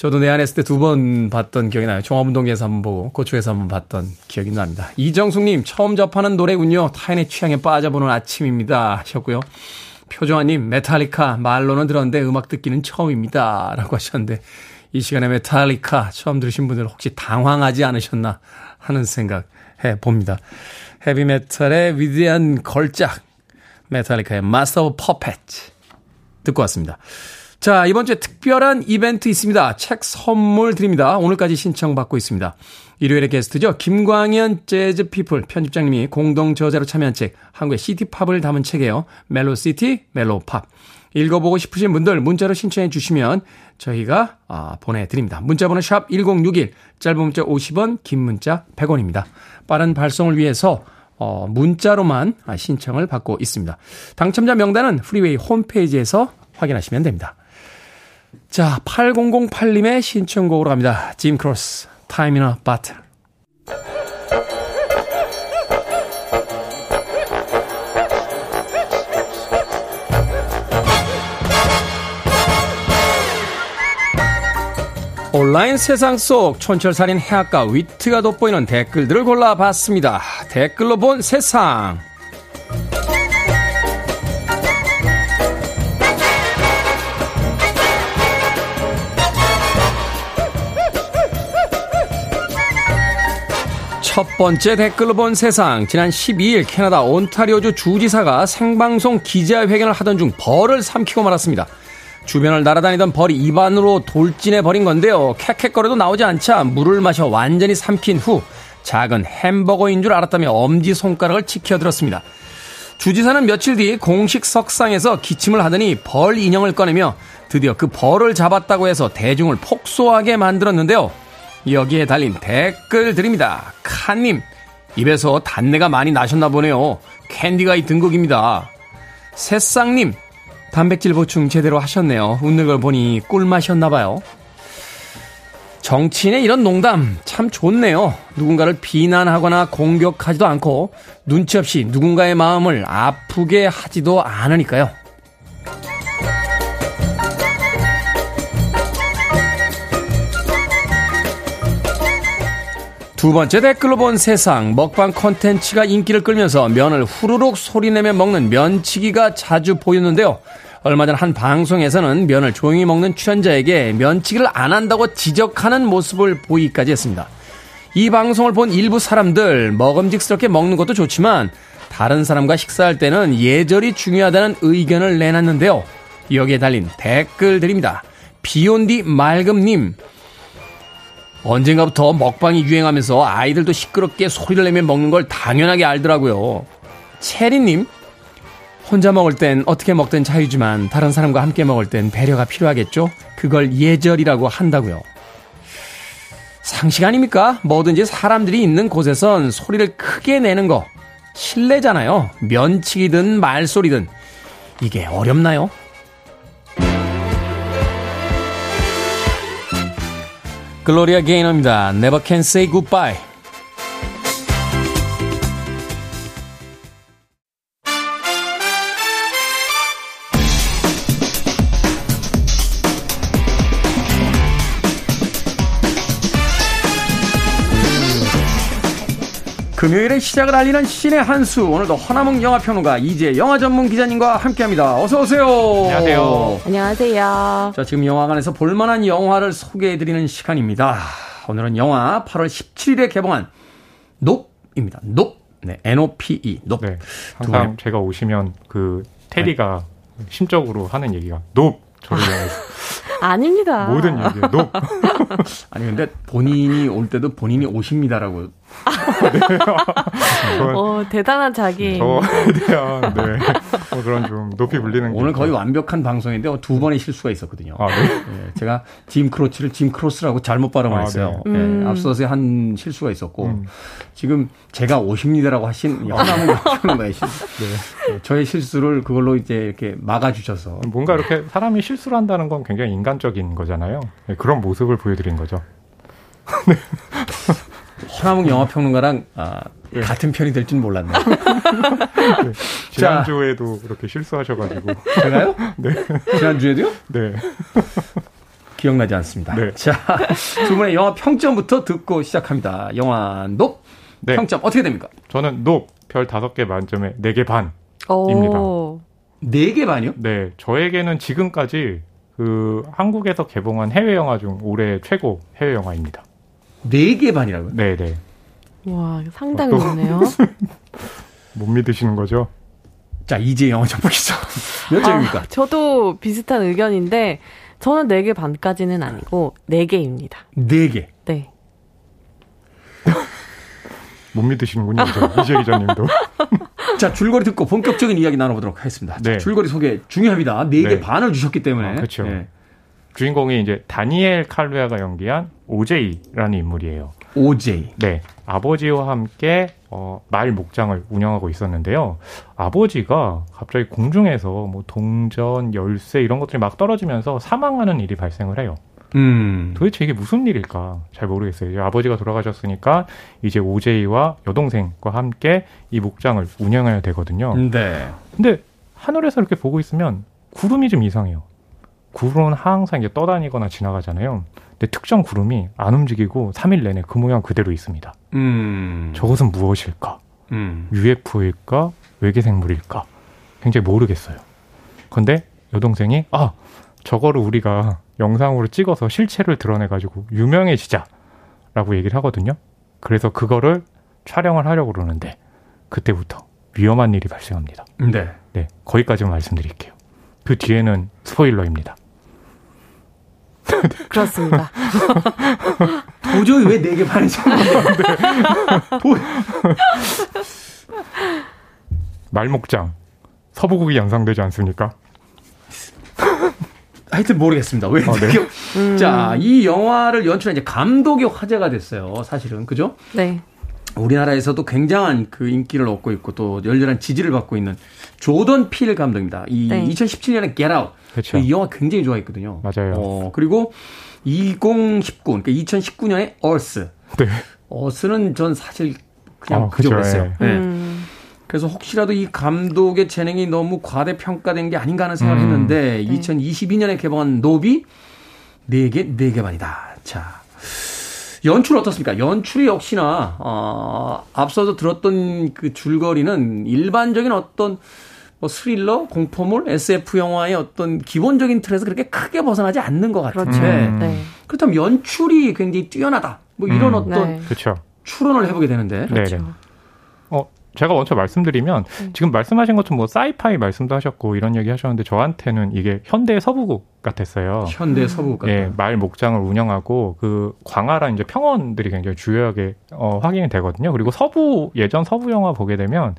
저도 내한했을 때 두 번 봤던 기억이 나요. 종합운동장에서 한 번 보고 고초에서 한 번 봤던 기억이 납니다. 이정숙님 처음 접하는 노래군요. 타인의 취향에 빠져보는 아침입니다 하셨고요. 표정아님 메탈리카 말로는 들었는데 음악 듣기는 처음입니다 라고 하셨는데 이 시간에 메탈리카 처음 들으신 분들 혹시 당황하지 않으셨나 하는 생각 해봅니다. 헤비메탈의 위대한 걸작 메탈리카의 Master of Puppets 듣고 왔습니다. 자, 이번 주에 특별한 이벤트 있습니다. 책 선물 드립니다. 오늘까지 신청받고 있습니다. 일요일에 게스트죠. 김광현 재즈 피플 편집장님이 공동 저자로 참여한 책, 한국의 시티팝을 담은 책이에요. Mellow City, Mellow Pop. 읽어보고 싶으신 분들 문자로 신청해 주시면 저희가 아, 보내드립니다. 문자번호 샵 1061, 짧은 문자 50원, 긴 문자 100원입니다. 빠른 발송을 위해서 어, 문자로만 신청을 받고 있습니다. 당첨자 명단은 프리웨이 홈페이지에서 확인하시면 됩니다. 자, 8008님의 신청곡으로 갑니다. 짐 크로치, a Bottle. 온라인 세상 속 촌철살인 해악과 위트가 돋보이는 댓글들을 골라봤습니다. 댓글로 본 세상. 첫 번째 댓글로 본 세상. 지난 12일 캐나다 온타리오주 주지사가 생방송 기자회견을 하던 중 벌을 삼키고 말았습니다. 주변을 날아다니던 벌이 입안으로 돌진해 버린 건데요. 캑캑거려도 나오지 않자 물을 마셔 완전히 삼킨 후 작은 햄버거인 줄 알았다며 엄지손가락을 치켜들었습니다. 주지사는 며칠 뒤 공식 석상에서 기침을 하더니 벌 인형을 꺼내며 드디어 그 벌을 잡았다고 해서 대중을 폭소하게 만들었는데요. 여기에 달린 댓글 드립니다. 칸님, 입에서 단내가 많이 나셨나 보네요. 캔디가 이 등극입니다. 새싹님, 단백질 보충 제대로 하셨네요. 웃는 걸 보니 꿀맛이었나봐요. 정치인의 이런 농담 참 좋네요. 누군가를 비난하거나 공격하지도 않고 눈치 없이 누군가의 마음을 아프게 하지도 않으니까요. 두 번째 댓글로 본 세상 먹방 컨텐츠가 인기를 끌면서 면을 후루룩 소리내며 먹는 면치기가 자주 보였는데요. 얼마 전 한 방송에서는 면을 조용히 먹는 출연자에게 면치기를 안 한다고 지적하는 모습을 보이기까지 했습니다. 이 방송을 본 일부 사람들 먹음직스럽게 먹는 것도 좋지만 다른 사람과 식사할 때는 예절이 중요하다는 의견을 내놨는데요. 여기에 달린 댓글들입니다. 비온디 맑음님 언젠가부터 먹방이 유행하면서 아이들도 시끄럽게 소리를 내며 먹는 걸 당연하게 알더라고요. 체리님, 혼자 먹을 땐 어떻게 먹든 자유지만 다른 사람과 함께 먹을 땐 배려가 필요하겠죠? 그걸 예절이라고 한다고요. 상식 아닙니까? 뭐든지 사람들이 있는 곳에선 소리를 크게 내는 거 실례잖아요. 면치기든 말소리든 이게 어렵나요? 글로리아 게이너입니다. Never can say goodbye. 금요일의 시작을 알리는 신의 한수. 오늘도 허나몽 영화평론가 이제 영화 전문 기자님과 함께합니다. 어서 오세요. 안녕하세요. 안녕하세요. 자, 지금 영화관에서 볼만한 영화를 소개해드리는 시간입니다. 오늘은 영화 8월 17일에 개봉한 높입니다. 높. 네, N-O-P-E. 높. 네, 항상 제가 오시면 그 테디가 심적으로 하는 얘기가 높 저를 향해서 [LAUGHS] 아닙니다. 모든 얘기에 높. [LAUGHS] 아니 근데 본인이 올 때도 본인이 오십니다라고. 저, 어, 대단한 자기. 저에 대한 네. 뭐 그런 좀 높이 불리는 오늘 게 거의. 완벽한 방송인데 두 번의 실수가 있었거든요. 아, 네. 예, 제가 짐 크로치를 짐 크로스라고 잘못 발음을 아, 했어요. 네. 예, 음. 앞서서 한 실수가 있었고 음. 지금 제가 오십니다라고 하신 영남은 평론가의 실수. [LAUGHS] 네. 예, 저의 실수를 그걸로 이제 이렇게 막아주셔서 뭔가 이렇게 사람이 실수를 한다는 건 굉장히 인간적인 거잖아요. 네, 그런 모습을 보여드린 거죠. [LAUGHS] 허남욱 영화평론가랑 아, 예. 같은 편이 될 줄 몰랐네요. [LAUGHS] 네. [LAUGHS] 지난주에도 그렇게 실수하셔가지고. 제가요? [LAUGHS] 네. 지난주에도요? 네. 기억나지 않습니다. 네. 자, 두 분의 영화 평점부터 듣고 시작합니다. 영화 높 네. 평점 어떻게 됩니까? 저는 높, 별 다섯 개 만점에 네 개 반. 오. 네개 반이요? 네. 저에게는 지금까지 그 한국에서 개봉한 해외 영화 중 올해 최고 해외 영화입니다. 네 개 반이라고요? 네, 네. 와, 상당히 또- 높네요. [LAUGHS] 못 믿으시는 거죠? 자, 이제 영화 전문기죠. [LAUGHS] 몇 점입니까? 아, 저도 비슷한 의견인데, 저는 4개 반까지는 아니고, 4개입니다. 네 개. 네. [LAUGHS] 못 믿으시는군요. 저 이재 기자님도. 자, 줄거리 듣고 본격적인 이야기 나눠보도록 하겠습니다. 자, 네. 줄거리 소개 중요합니다. 네개 네. 반을 주셨기 때문에. 아, 그렇죠. 네. 주인공이 이제 다니엘 칼루야가 연기한 오제이라는 인물이에요. OJ. 네. 아버지와 함께 어, 말 목장을 운영하고 있었는데요. 아버지가 갑자기 공중에서 뭐 동전, 열쇠 이런 것들이 막 떨어지면서 사망하는 일이 발생을 해요. 음. 도대체 이게 무슨 일일까 잘 모르겠어요. 이제 아버지가 돌아가셨으니까 이제 오제이와 여동생과 함께 이 목장을 운영해야 되거든요. 네. 근데 하늘에서 이렇게 보고 있으면 구름이 좀 이상해요. 구름은 항상 이제 떠다니거나 지나가잖아요. 근데 특정 구름이 안 움직이고 3일 내내 그 모양 그대로 있습니다. 음. 저것은 무엇일까? 음. UFO일까? 외계 생물일까? 굉장히 모르겠어요. 근데 여동생이 아 저거를 우리가 영상으로 찍어서 실체를 드러내가지고 유명해지자라고 얘기를 하거든요. 그래서 그거를 촬영을 하려고 그러는데 그때부터 위험한 일이 발생합니다. 네. 네, 거기까지만 말씀드릴게요. 그 뒤에는 스포일러입니다. [LAUGHS] 그렇습니다. [LAUGHS] 도저히 왜네개 반인지 모르겠는데. [LAUGHS] 말목장 서부국이 연상되지 않습니까? 하여튼 모르겠습니다. 왜? 어, 네. 음. 자, 이 영화를 연출한 이제 감독이 화제가 됐어요. 사실은. 그죠? 네. 우리나라에서도 굉장한 그 인기를 얻고 있고 또 열렬한 지지를 받고 있는 조던 필 감독입니다. 이 네. 2017년에 Get Out. 그렇죠. 이 영화 굉장히 좋아했거든요. 맞아요. 어, 그리고 2019, 그러니까 2019년에 Earth. 네. Earth는 전 사실 그냥 어, 그저 그죠, 그랬어요. 예. 네. 음. 그래서 혹시라도 이 감독의 재능이 너무 과대평가된 게 아닌가 하는 생각을 음. 했는데 2022년에 개봉한 노비 4개, 4개 반이다. 자. 연출 어떻습니까? 연출이 역시나 어, 앞서서 들었던 그 줄거리는 일반적인 어떤 뭐 스릴러, 공포물, SF 영화의 어떤 기본적인 틀에서 그렇게 크게 벗어나지 않는 것 같은데 그렇죠. 음. 네. 그렇다면 연출이 굉장히 뛰어나다. 뭐 이런 음. 어떤 네. 그렇죠. 추론을 해보게 되는데 그렇죠. 어, 제가 먼저 말씀드리면 음. 지금 말씀하신 것처럼 뭐 사이파이 말씀도 하셨고 이런 얘기 하셨는데 저한테는 이게 현대 서부국 같았어요. 현대 서부 같다. 예, 말 목장을 운영하고 그 광활한 이제 평원들이 굉장히 주요하게 어, 확인이 되거든요. 그리고 서부 예전 서부 영화 보게 되면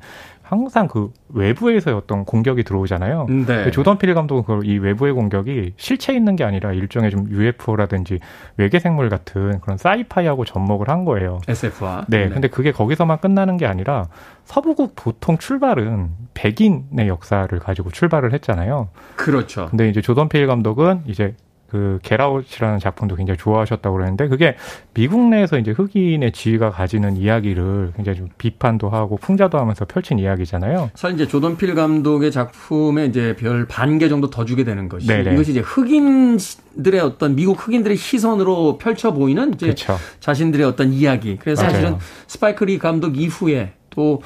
항상 그 외부에서의 어떤 공격이 들어오잖아요. 네. 근데 조던 필 감독은 그걸 이 외부의 공격이 실체 있는 게 아니라 일종의 좀 UFO라든지 외계 생물 같은 그런 사이파이하고 접목을 한 거예요. SF와. 네, 근데 그게 거기서만 끝나는 게 아니라 서부국 보통 출발은 백인의 역사를 가지고 출발을 했잖아요. 그렇죠. 근데 이제 조던 페일 감독은 이제 그 게라웃이라는 작품도 굉장히 좋아하셨다고 그러는데 그게 미국 내에서 이제 흑인의 지위가 가지는 이야기를 굉장히 좀 비판도 하고 풍자도 하면서 펼친 이야기잖아요. 사실 이제 조던 필 감독의 작품에 이제 별 반 개 정도 더 주게 되는 것이 네네. 이것이 이제 흑인들의 어떤 미국 흑인들의 시선으로 펼쳐 보이는 이제 그렇죠. 자신들의 어떤 이야기. 그래서 맞아요. 사실은 스파이크 리 감독 이후에 또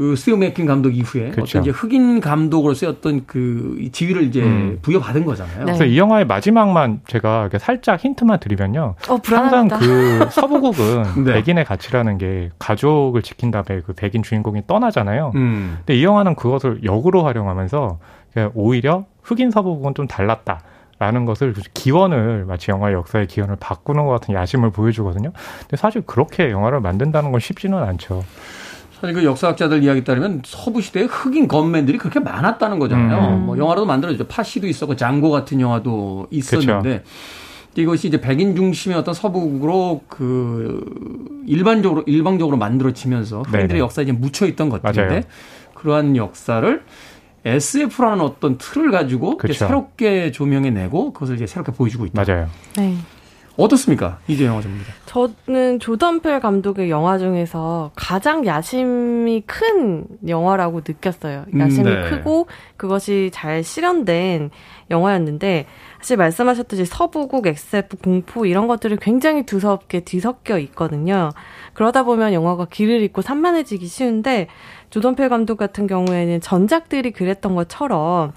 그 스티브 맥퀸 감독 이후에 그렇죠. 어떤 이제 흑인 감독으로서의 어떤 그 지위를 이제 음. 부여받은 거잖아요. 네. 그래서 이 영화의 마지막만 제가 살짝 힌트만 드리면요. 어, 항상 불안하다. 그 [LAUGHS] 서부극은 [LAUGHS] 네. 백인의 가치라는 게 가족을 지킨 다음에 그 백인 주인공이 떠나잖아요. 음. 근데 이 영화는 그것을 역으로 활용하면서 오히려 흑인 서부국은 좀 달랐다. 라는 것을 기원을 마치 영화의 역사의 기원을 바꾸는 것 같은 야심을 보여주거든요. 근데 사실 그렇게 영화를 만든다는 건 쉽지는 않죠. 사실 그 역사학자들 이야기 따르면 서부 시대에 흑인 건맨들이 그렇게 많았다는 거잖아요. 음. 뭐 영화로도 만들어졌죠. 파시도 있었고 장고 같은 영화도 있었는데 이것이 이제 백인 중심의 어떤 서부국으로 그 일반적으로 일방적으로 만들어지면서 흑인들의 네네. 역사에 이제 묻혀 있던 것들인데 맞아요. 그러한 역사를 SF라는 어떤 틀을 가지고 이제 그쵸. 새롭게 조명해내고 그것을 이제 새롭게 보여주고 있다. 맞아요. 네. 어떻습니까? 이제 영화 전문가. 저는 조던 펠 감독의 영화 중에서 가장 야심이 큰 영화라고 느꼈어요. 야심이 음, 네. 크고 그것이 잘 실현된 영화였는데 사실 말씀하셨듯이 서부국 SF 공포 이런 것들이 굉장히 두섭게 뒤섞여 있거든요. 그러다 보면 영화가 길을 잃고 산만해지기 쉬운데 조던 펠 감독 같은 경우에는 전작들이 그랬던 것처럼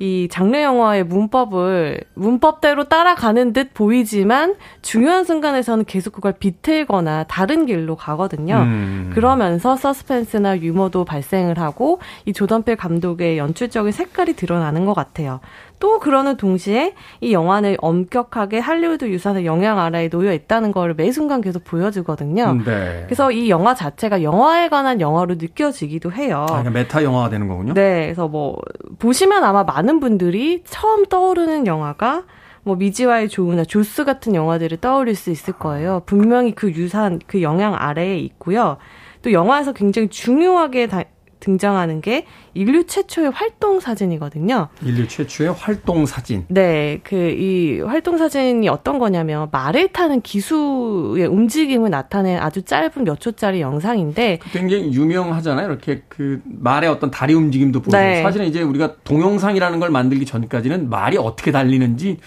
이 장르 영화의 문법을 문법대로 따라가는 듯 보이지만 중요한 순간에서는 계속 그걸 비틀거나 다른 길로 가거든요. 음. 그러면서 서스펜스나 유머도 발생을 하고 이 조던필 감독의 연출적인 색깔이 드러나는 것 같아요. 또 그러는 동시에 이 영화는 엄격하게 할리우드 유산의 영향 아래에 놓여 있다는 걸 매 순간 계속 보여주거든요. 네. 그래서 이 영화 자체가 영화에 관한 영화로 느껴지기도 해요. 아, 그러니까 메타 영화가 되는 거군요. 네, 그래서 뭐 보시면 아마 많은 분들이 처음 떠오르는 영화가 뭐 미지와의 조우나 조스 같은 영화들을 떠올릴 수 있을 거예요. 분명히 그 유산, 그 영향 아래에 있고요. 또 영화에서 굉장히 중요하게 다- 등장하는 게 인류 최초의 활동 사진이거든요. 인류 최초의 활동 사진. 네, 그 이 활동 사진이 어떤 거냐면 말을 타는 기수의 움직임을 나타낸 아주 짧은 몇 초짜리 영상인데 굉장히 유명하잖아요. 이렇게 그 말의 어떤 다리 움직임도 보고 네. 사실은 이제 우리가 동영상이라는 걸 만들기 전까지는 말이 어떻게 달리는지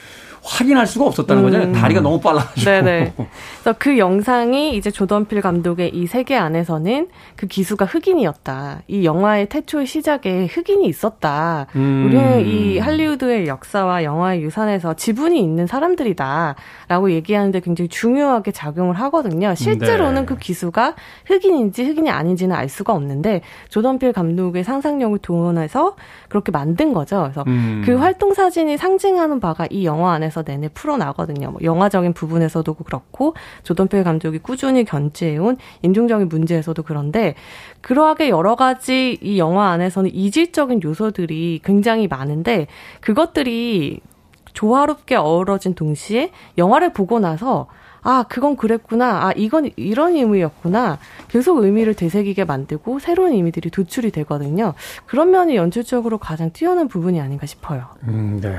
확인할 수가 없었다는 음. 거잖아요. 다리가 너무 빨라가지고. 네네. 그래서 그 영상이 이제 조던필 감독의 이 세계 안에서는 그 기수가 흑인이었다. 이이 영화의 태초의 시작에 흑인이 있었다. 음. 우리는 이 할리우드의 역사와 영화의 유산에서 지분이 있는 사람들이다라고 얘기하는데 굉장히 중요하게 작용을 하거든요. 실제로는 네. 그 기수가 흑인인지 흑인이 아닌지는 알 수가 없는데 조던필 감독의 상상력을 동원해서 그렇게 만든 거죠. 그래서 음. 그 활동 사진이 상징하는 바가 이 영화 안에서 내내 풀어나거든요. 뭐 영화적인 부분에서도 그렇고 조던필 감독이 꾸준히 견지해온 인종적인 문제에서도 그런데 그러하게 여러 가지 이 영화 안에서는 이질적인 요소들이 굉장히 많은데 그것들이 조화롭게 어우러진 동시에 영화를 보고 나서 아, 그건 그랬구나. 아, 이건 이런 의미였구나. 계속 의미를 되새기게 만들고 새로운 의미들이 도출이 되거든요. 그런 면이 연출적으로 가장 뛰어난 부분이 아닌가 싶어요. 음, 네.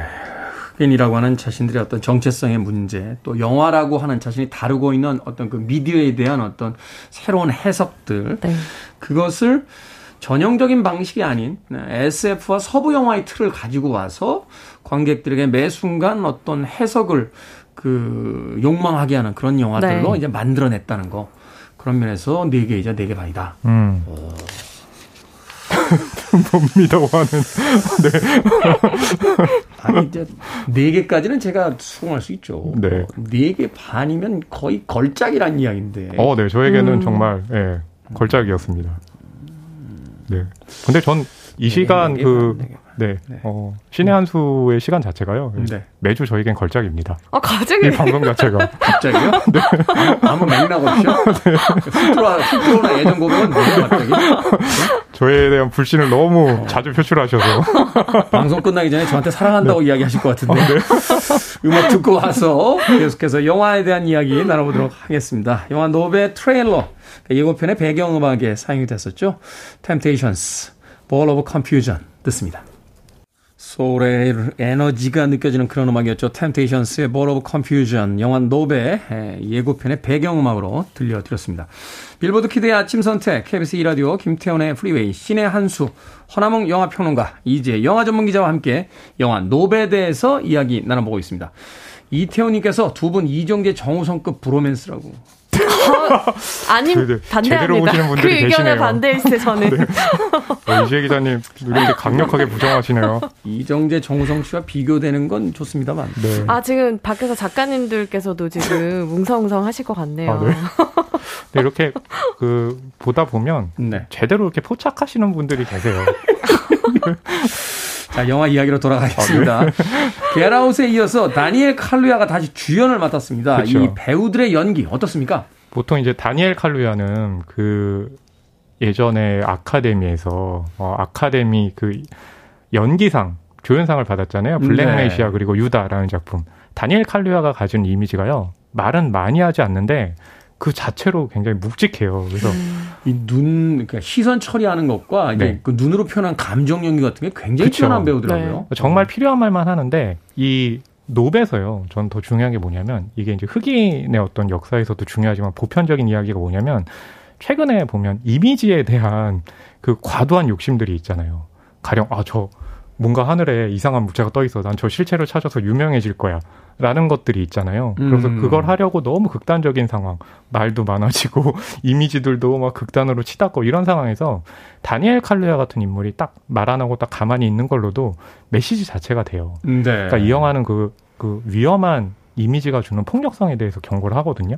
흑인이라고 하는 자신들의 어떤 정체성의 문제, 또 영화라고 하는 자신이 다루고 있는 어떤 그 미디어에 대한 어떤 새로운 해석들, 네. 그것을 전형적인 방식이 아닌 SF와 서부 영화의 틀을 가지고 와서 관객들에게 매 순간 어떤 해석을 그 욕망하게 하는 그런 영화들로 네. 이제 만들어냈다는 거. 그런 면에서 네 개이자 네개 반이다. 음. [LAUGHS] 뭡니다, 와는. 네. 아니, 이제, 네 개까지는 제가 수긍할 수 있죠. 네. 네개 반이면 거의 걸작이란 이야기인데. 어, 네. 저에게는 음. 정말, 예, 네, 걸작이었습니다. 네. 근데 전 이 시간 네, 그, 네. 네. 어, 신의 한 수의 시간 자체가요. 네. 매주 저에겐 걸작입니다. 아, 가작이? 이 방송 자체가. [LAUGHS] 갑자기요? [LAUGHS] 네. 아무 맥락 없이요? 네. 훅들어와, 훅들어오나 예전 고백은 뭐예요, 갑자기? 저에 대한 불신을 너무 어. 자주 표출하셔서. [LAUGHS] 방송 끝나기 전에 저한테 사랑한다고 네. 이야기하실 것 같은데. 어, 네. 음악 듣고 와서 계속해서 영화에 대한 이야기 나눠보도록 하겠습니다. 영화 노베 트레일러. 예고편의 배경음악에 사용이 됐었죠. Temptations, Ball of Confusion 듣습니다. 소울의 에너지가 느껴지는 그런 음악이었죠. 템테이션스의 Ball of Confusion, 영화 Nope의 예고편의 배경음악으로 들려드렸습니다. 빌보드 키드의 아침 선택, KBS 2라디오, 김태훈의 프리웨이, 신의 한수, 허남웅 영화평론가, 이지혜 영화 전문 기자와 함께 영화 Nope에 대해서 이야기 나눠보고 있습니다. 이태원님께서 두 분 이정재 정우성급 브로맨스라고 아니 반대합니다. 그 의견에 반대일세 저는. 네. 어, 이재 기자님 이렇게 강력하게 부정하시네요. 이정재 정우성 씨와 비교되는 건 좋습니다만. 네. 아 지금 밖에서 작가님들께서도 지금 뭉성뭉성 하실 것 같네요. 아, 네. 네, 이렇게 그 보다 보면 네. 제대로 이렇게 포착하시는 분들이 계세요. 자, 영화 이야기로 돌아가겠습니다. 아, 네. 게라웃에 이어서 다니엘 칼루야가 다시 주연을 맡았습니다. 그쵸. 이 배우들의 연기 어떻습니까? 보통 이제 다니엘 칼루야는 그 예전에 아카데미에서 어, 아카데미 그 연기상 조연상을 받았잖아요. 블랙메시아 네. 그리고 유다라는 작품. 다니엘 칼루야가 가진 이미지가요. 말은 많이 하지 않는데 그 자체로 굉장히 묵직해요. 그래서 음. 이눈 그러니까 시선 처리하는 것과 네. 그 눈으로 표현한 감정 연기 같은 게 굉장히 그쵸. 뛰어난 배우더라고요. 네. 정말 필요한 말만 하는데 이 노베서요. 전 더 중요한 게 뭐냐면 이게 이제 흑인의 어떤 역사에서도 중요하지만 보편적인 이야기가 뭐냐면 최근에 보면 이미지에 대한 그 과도한 욕심들이 있잖아요. 가령 아 저 뭔가 하늘에 이상한 물체가 떠 있어. 난 저 실체를 찾아서 유명해질 거야. 라는 것들이 있잖아요. 그래서 음. 그걸 하려고 너무 극단적인 상황, 말도 많아지고, [LAUGHS] 이미지들도 막 극단으로 치닫고 이런 상황에서 다니엘 칼루야 같은 인물이 딱 말 안 하고 딱 가만히 있는 걸로도 메시지 자체가 돼요. 네. 그러니까 이 영화는 그, 그 위험한 이미지가 주는 폭력성에 대해서 경고를 하거든요.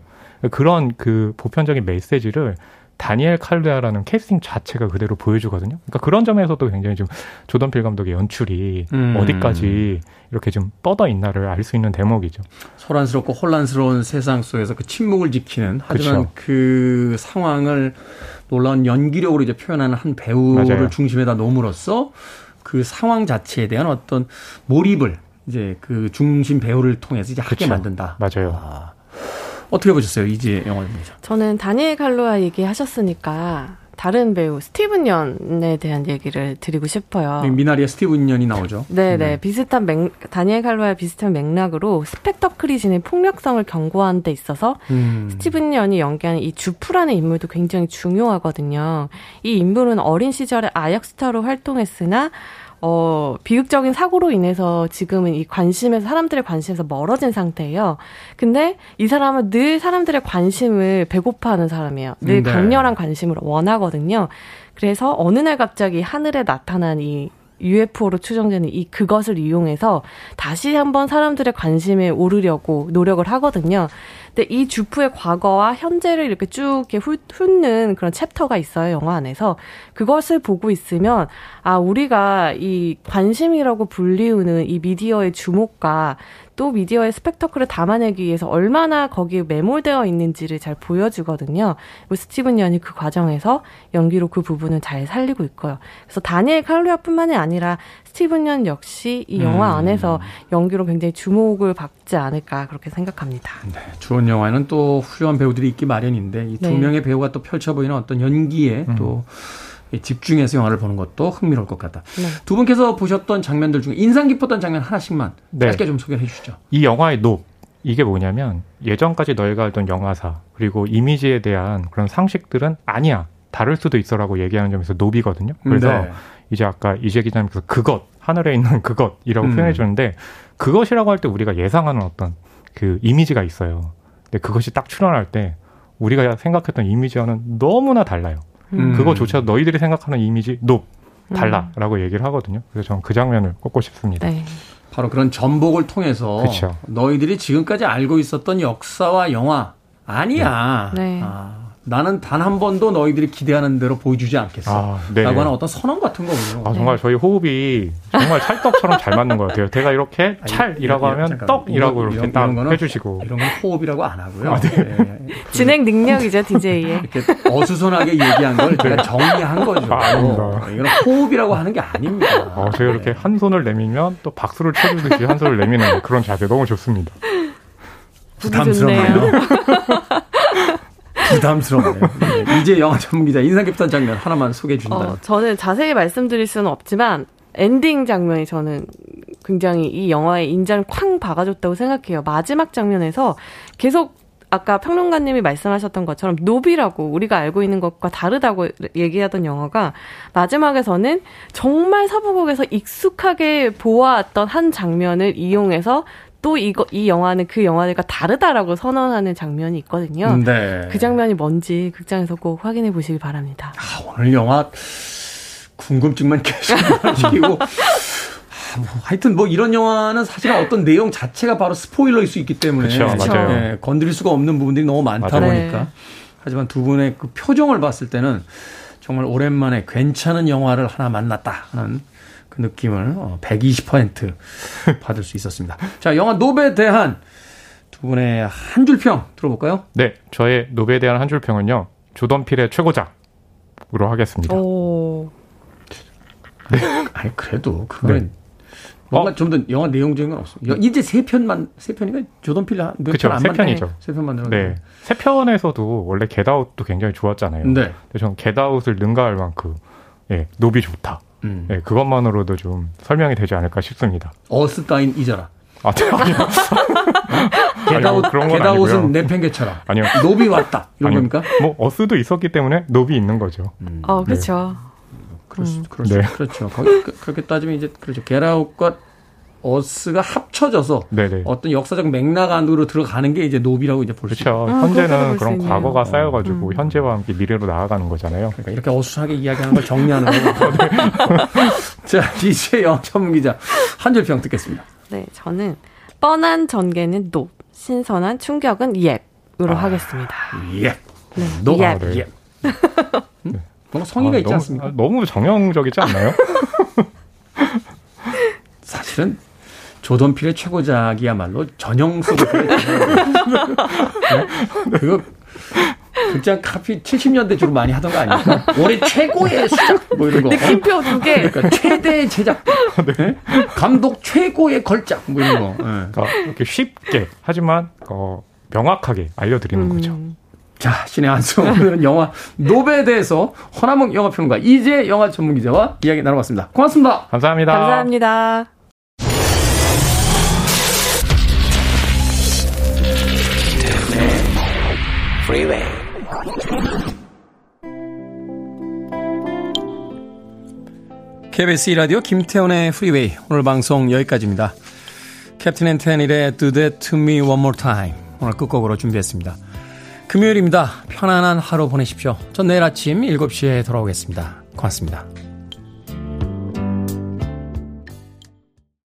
그런 그 보편적인 메시지를 다니엘 칼루야라는 캐스팅 자체가 그대로 보여주거든요. 그러니까 그런 점에서도 굉장히 좀 조던필 감독의 연출이 음. 어디까지 이렇게 좀 뻗어 있나를 알 수 있는 대목이죠. 소란스럽고 혼란스러운 세상 속에서 그 침묵을 지키는 하지만 그쵸. 그 상황을 놀라운 연기력으로 이제 표현하는 한 배우를 맞아요. 중심에다 놓음으로써 그 상황 자체에 대한 어떤 몰입을 이제 그 중심 배우를 통해서 이제 하게 만든다. 맞아요. 아. 어떻게 보셨어요? 이지 영화입니다. 저는 다니엘 칼루야 얘기하셨으니까 다른 배우 스티븐 연에 대한 얘기를 드리고 싶어요. 네, 미나리의 스티븐 연이 나오죠. 네네 네. 비슷한 맥 다니엘 칼루야의 비슷한 맥락으로 스펙터클이 지닌 폭력성을 경고하는 데 있어서 음. 스티븐 연이 연기하는 이 주프라는 인물도 굉장히 중요하거든요. 이 인물은 어린 시절에 아역 스타로 활동했으나 어, 비극적인 사고로 인해서 지금은 이 관심에서, 사람들의 관심에서 멀어진 상태예요. 근데 이 사람은 늘 사람들의 관심을 배고파 하는 사람이에요. 늘 네. 강렬한 관심을 원하거든요. 그래서 어느 날 갑자기 하늘에 나타난 이 UFO로 추정되는 이 그것을 이용해서 다시 한번 사람들의 관심에 오르려고 노력을 하거든요. 근데 이 주프의 과거와 현재를 이렇게 쭉 이렇게 훑 는 그런 챕터가 있어요, 영화 안에서. 그것을 보고 있으면, 아, 우리가 이 관심이라고 불리우는 이 미디어의 주목과 또 미디어의 스펙터클을 담아내기 위해서 얼마나 거기에 매몰되어 있는지를 잘 보여주거든요. 스티븐 연이 그 과정에서 연기로 그 부분을 잘 살리고 있고요. 그래서 다니엘 칼루야뿐만이 아니라 스티븐 연 역시 이 영화 음. 안에서 연기로 굉장히 주목을 받지 않을까 그렇게 생각합니다. 네, 주원 영화에는 또 훌륭한 배우들이 있기 마련인데 이두 네. 명의 배우가 또 펼쳐 보이는 어떤 연기에 음. 또 집중해서 영화를 보는 것도 흥미로울 것 같다. 네. 두 분께서 보셨던 장면들 중에 인상 깊었던 장면 하나씩만 네. 짧게 좀 소개해 주시죠. 이 영화의 노 이게 뭐냐면 예전까지 너희가 알던 영화사 그리고 이미지에 대한 그런 상식들은 아니야 다를 수도 있어라고 얘기하는 점에서 노비거든요. 그래서 네. 이제 아까 이재 기자님께서 그것 하늘에 있는 그것이라고 음. 표현해 줬는데 그것이라고 할 때 우리가 예상하는 어떤 그 이미지가 있어요. 근데 그것이 딱 출연할 때 우리가 생각했던 이미지와는 너무나 달라요. 음. 그거조차 너희들이 생각하는 이미지 높 달라라고 음. 얘기를 하거든요. 그래서 저는 그 장면을 꼽고 싶습니다. 네. 바로 그런 전복을 통해서 그쵸. 너희들이 지금까지 알고 있었던 역사와 영화 아니야. 네. 네. 아, 나는 단 한 번도 너희들이 기대하는 대로 보여주지 않겠어. 아, 라고 하는 어떤 선언 같은 거군요. 아, 정말 저희 호흡이 정말 찰떡처럼 잘 맞는 것 같아요. 제가 이렇게 찰이라고 하면 잠깐, 떡이라고 이런, 이렇게 딱 거는, 해주시고. 이런 건 호흡이라고 안 하고요. 아, 네. 네. 진행 능력이죠, DJ의. 이렇게 어수선하게 얘기한 걸 제가 정리한 거죠. 아, 아닙니다. 이건 호흡이라고 하는 게 아닙니다. 어, 제가 이렇게 네. 한 손을 내밀면 또 박수를 쳐주듯이 한 손을 내미는 그런 자세 너무 좋습니다. 부담스럽네요. [LAUGHS] 부담스럽네요. 네. 이제 영화 전문 기자 인상 깊던 장면 하나만 소개해 주신다면. 어, 저는 자세히 말씀드릴 수는 없지만 엔딩 장면이 저는 굉장히 이 영화의 인장을 쾅 박아줬다고 생각해요. 마지막 장면에서 계속 아까 평론가님이 말씀하셨던 것처럼 Nope이라고 우리가 알고 있는 것과 다르다고 얘기하던 영화가 마지막에서는 정말 서부극에서 익숙하게 보아왔던 한 장면을 이용해서 또 이거 이 영화는 그 영화들과 다르다라고 선언하는 장면이 있거든요. 네. 그 장면이 뭔지 극장에서 꼭 확인해 보시기 바랍니다. 아, 오늘 영화 궁금증만 [LAUGHS] 계속 시키고 아, 뭐, 하여튼 뭐 이런 영화는 사실 어떤 내용 자체가 바로 스포일러일 수 있기 때문에 그렇죠, 맞아요. 네, 건드릴 수가 없는 부분들이 너무 많다 맞아요. 보니까 네. 하지만 두 분의 그 표정을 봤을 때는 정말 오랜만에 괜찮은 영화를 하나 만났다 하는 그 느낌을 120% 어, [LAUGHS] 받을 수 있었습니다. 자, 영화 노베에 대한 두 분의 한 줄 평 들어볼까요? 네, 저의 Nope에 대한 한 줄 평은요. 조던필의 최고작으로 하겠습니다. 오. 네. [LAUGHS] 아니 그래도 그건 네. 뭔가 어? 좀더 영화 내용적인 건 없습니다. 이제 세 편만 세 편인가 조던필 그렇죠. 세 편이죠. 세 편만 들어. 네. 세 편에서도 원래 Get Out도 굉장히 좋았잖아요. 네. 근데 저는 Get Out을 능가할 만큼 예, Nope이 좋다. 음. 네, 그것만으로도 좀 설명이 되지 않을까 싶습니다. Us 따윈 잊어라. 아, 네, 아니요. [LAUGHS] Get Out, 그런 건 Get Out은 내팽개쳐라. 아니요. Nope이 왔다. 이런 아니요. 겁니까? 뭐, Us도 있었기 때문에 Nope이 있는 거죠. 음. 어, 그렇죠. 네. 수, 그럴 수, 네. 그렇죠. 거기, 그, 그렇게 따지면 이제, 그렇죠. Get Out과 Us가 합쳐져서 네네. 어떤 역사적 맥락 안으로 들어가는 게 이제 Nope이라고 이제 볼수 그렇죠. 아, 현재는 그런 과거가 쌓여가지고 음. 현재와 함께 미래로 나아가는 거잖아요. 그러니까 이렇게 어수선하게 이야기하는 걸 정리하는 거고. [LAUGHS] 네. [LAUGHS] 자, 이지혜 영화 전문 기자 한 줄 평 듣겠습니다. 네, 저는 뻔한 전개는 no, 신선한 충격은 yep으로 아, 하겠습니다. 예. 네, no, 예. 예. 음? 뭔가 성의가 아, 있지 너무, 않습니까? 너무 정형적이지 않나요? [LAUGHS] 사실은 조던필의 최고작이야말로 전형 속의 [LAUGHS] 네? 그거 극장 카피 70년대 주로 많이 하던 거 아닙니까? 올해 최고의 수작 뭐 이런 거. 느낌표 두 개. 그러니까 최대 제작. 네? 감독 최고의 걸작 뭐 이런 거. 네. 그러니까 이렇게 쉽게 하지만 어, 명확하게 알려드리는 음. 거죠. 자, 신의 한수 오늘은 영화 노베에 대해서 허남몽 영화평론가 이제 영화 전문 기자와 이야기 나눠봤습니다. 고맙습니다. 감사합니다. 감사합니다. 프리웨이 KBS 라디오 김태훈의 프리웨이 오늘 방송 여기까지입니다. 캡틴 앤 테닐의 Do That To Me One More Time 오늘 끝곡으로 준비했습니다. 금요일입니다. 편안한 하루 보내십시오. 전 내일 아침 7시에 돌아오겠습니다. 고맙습니다.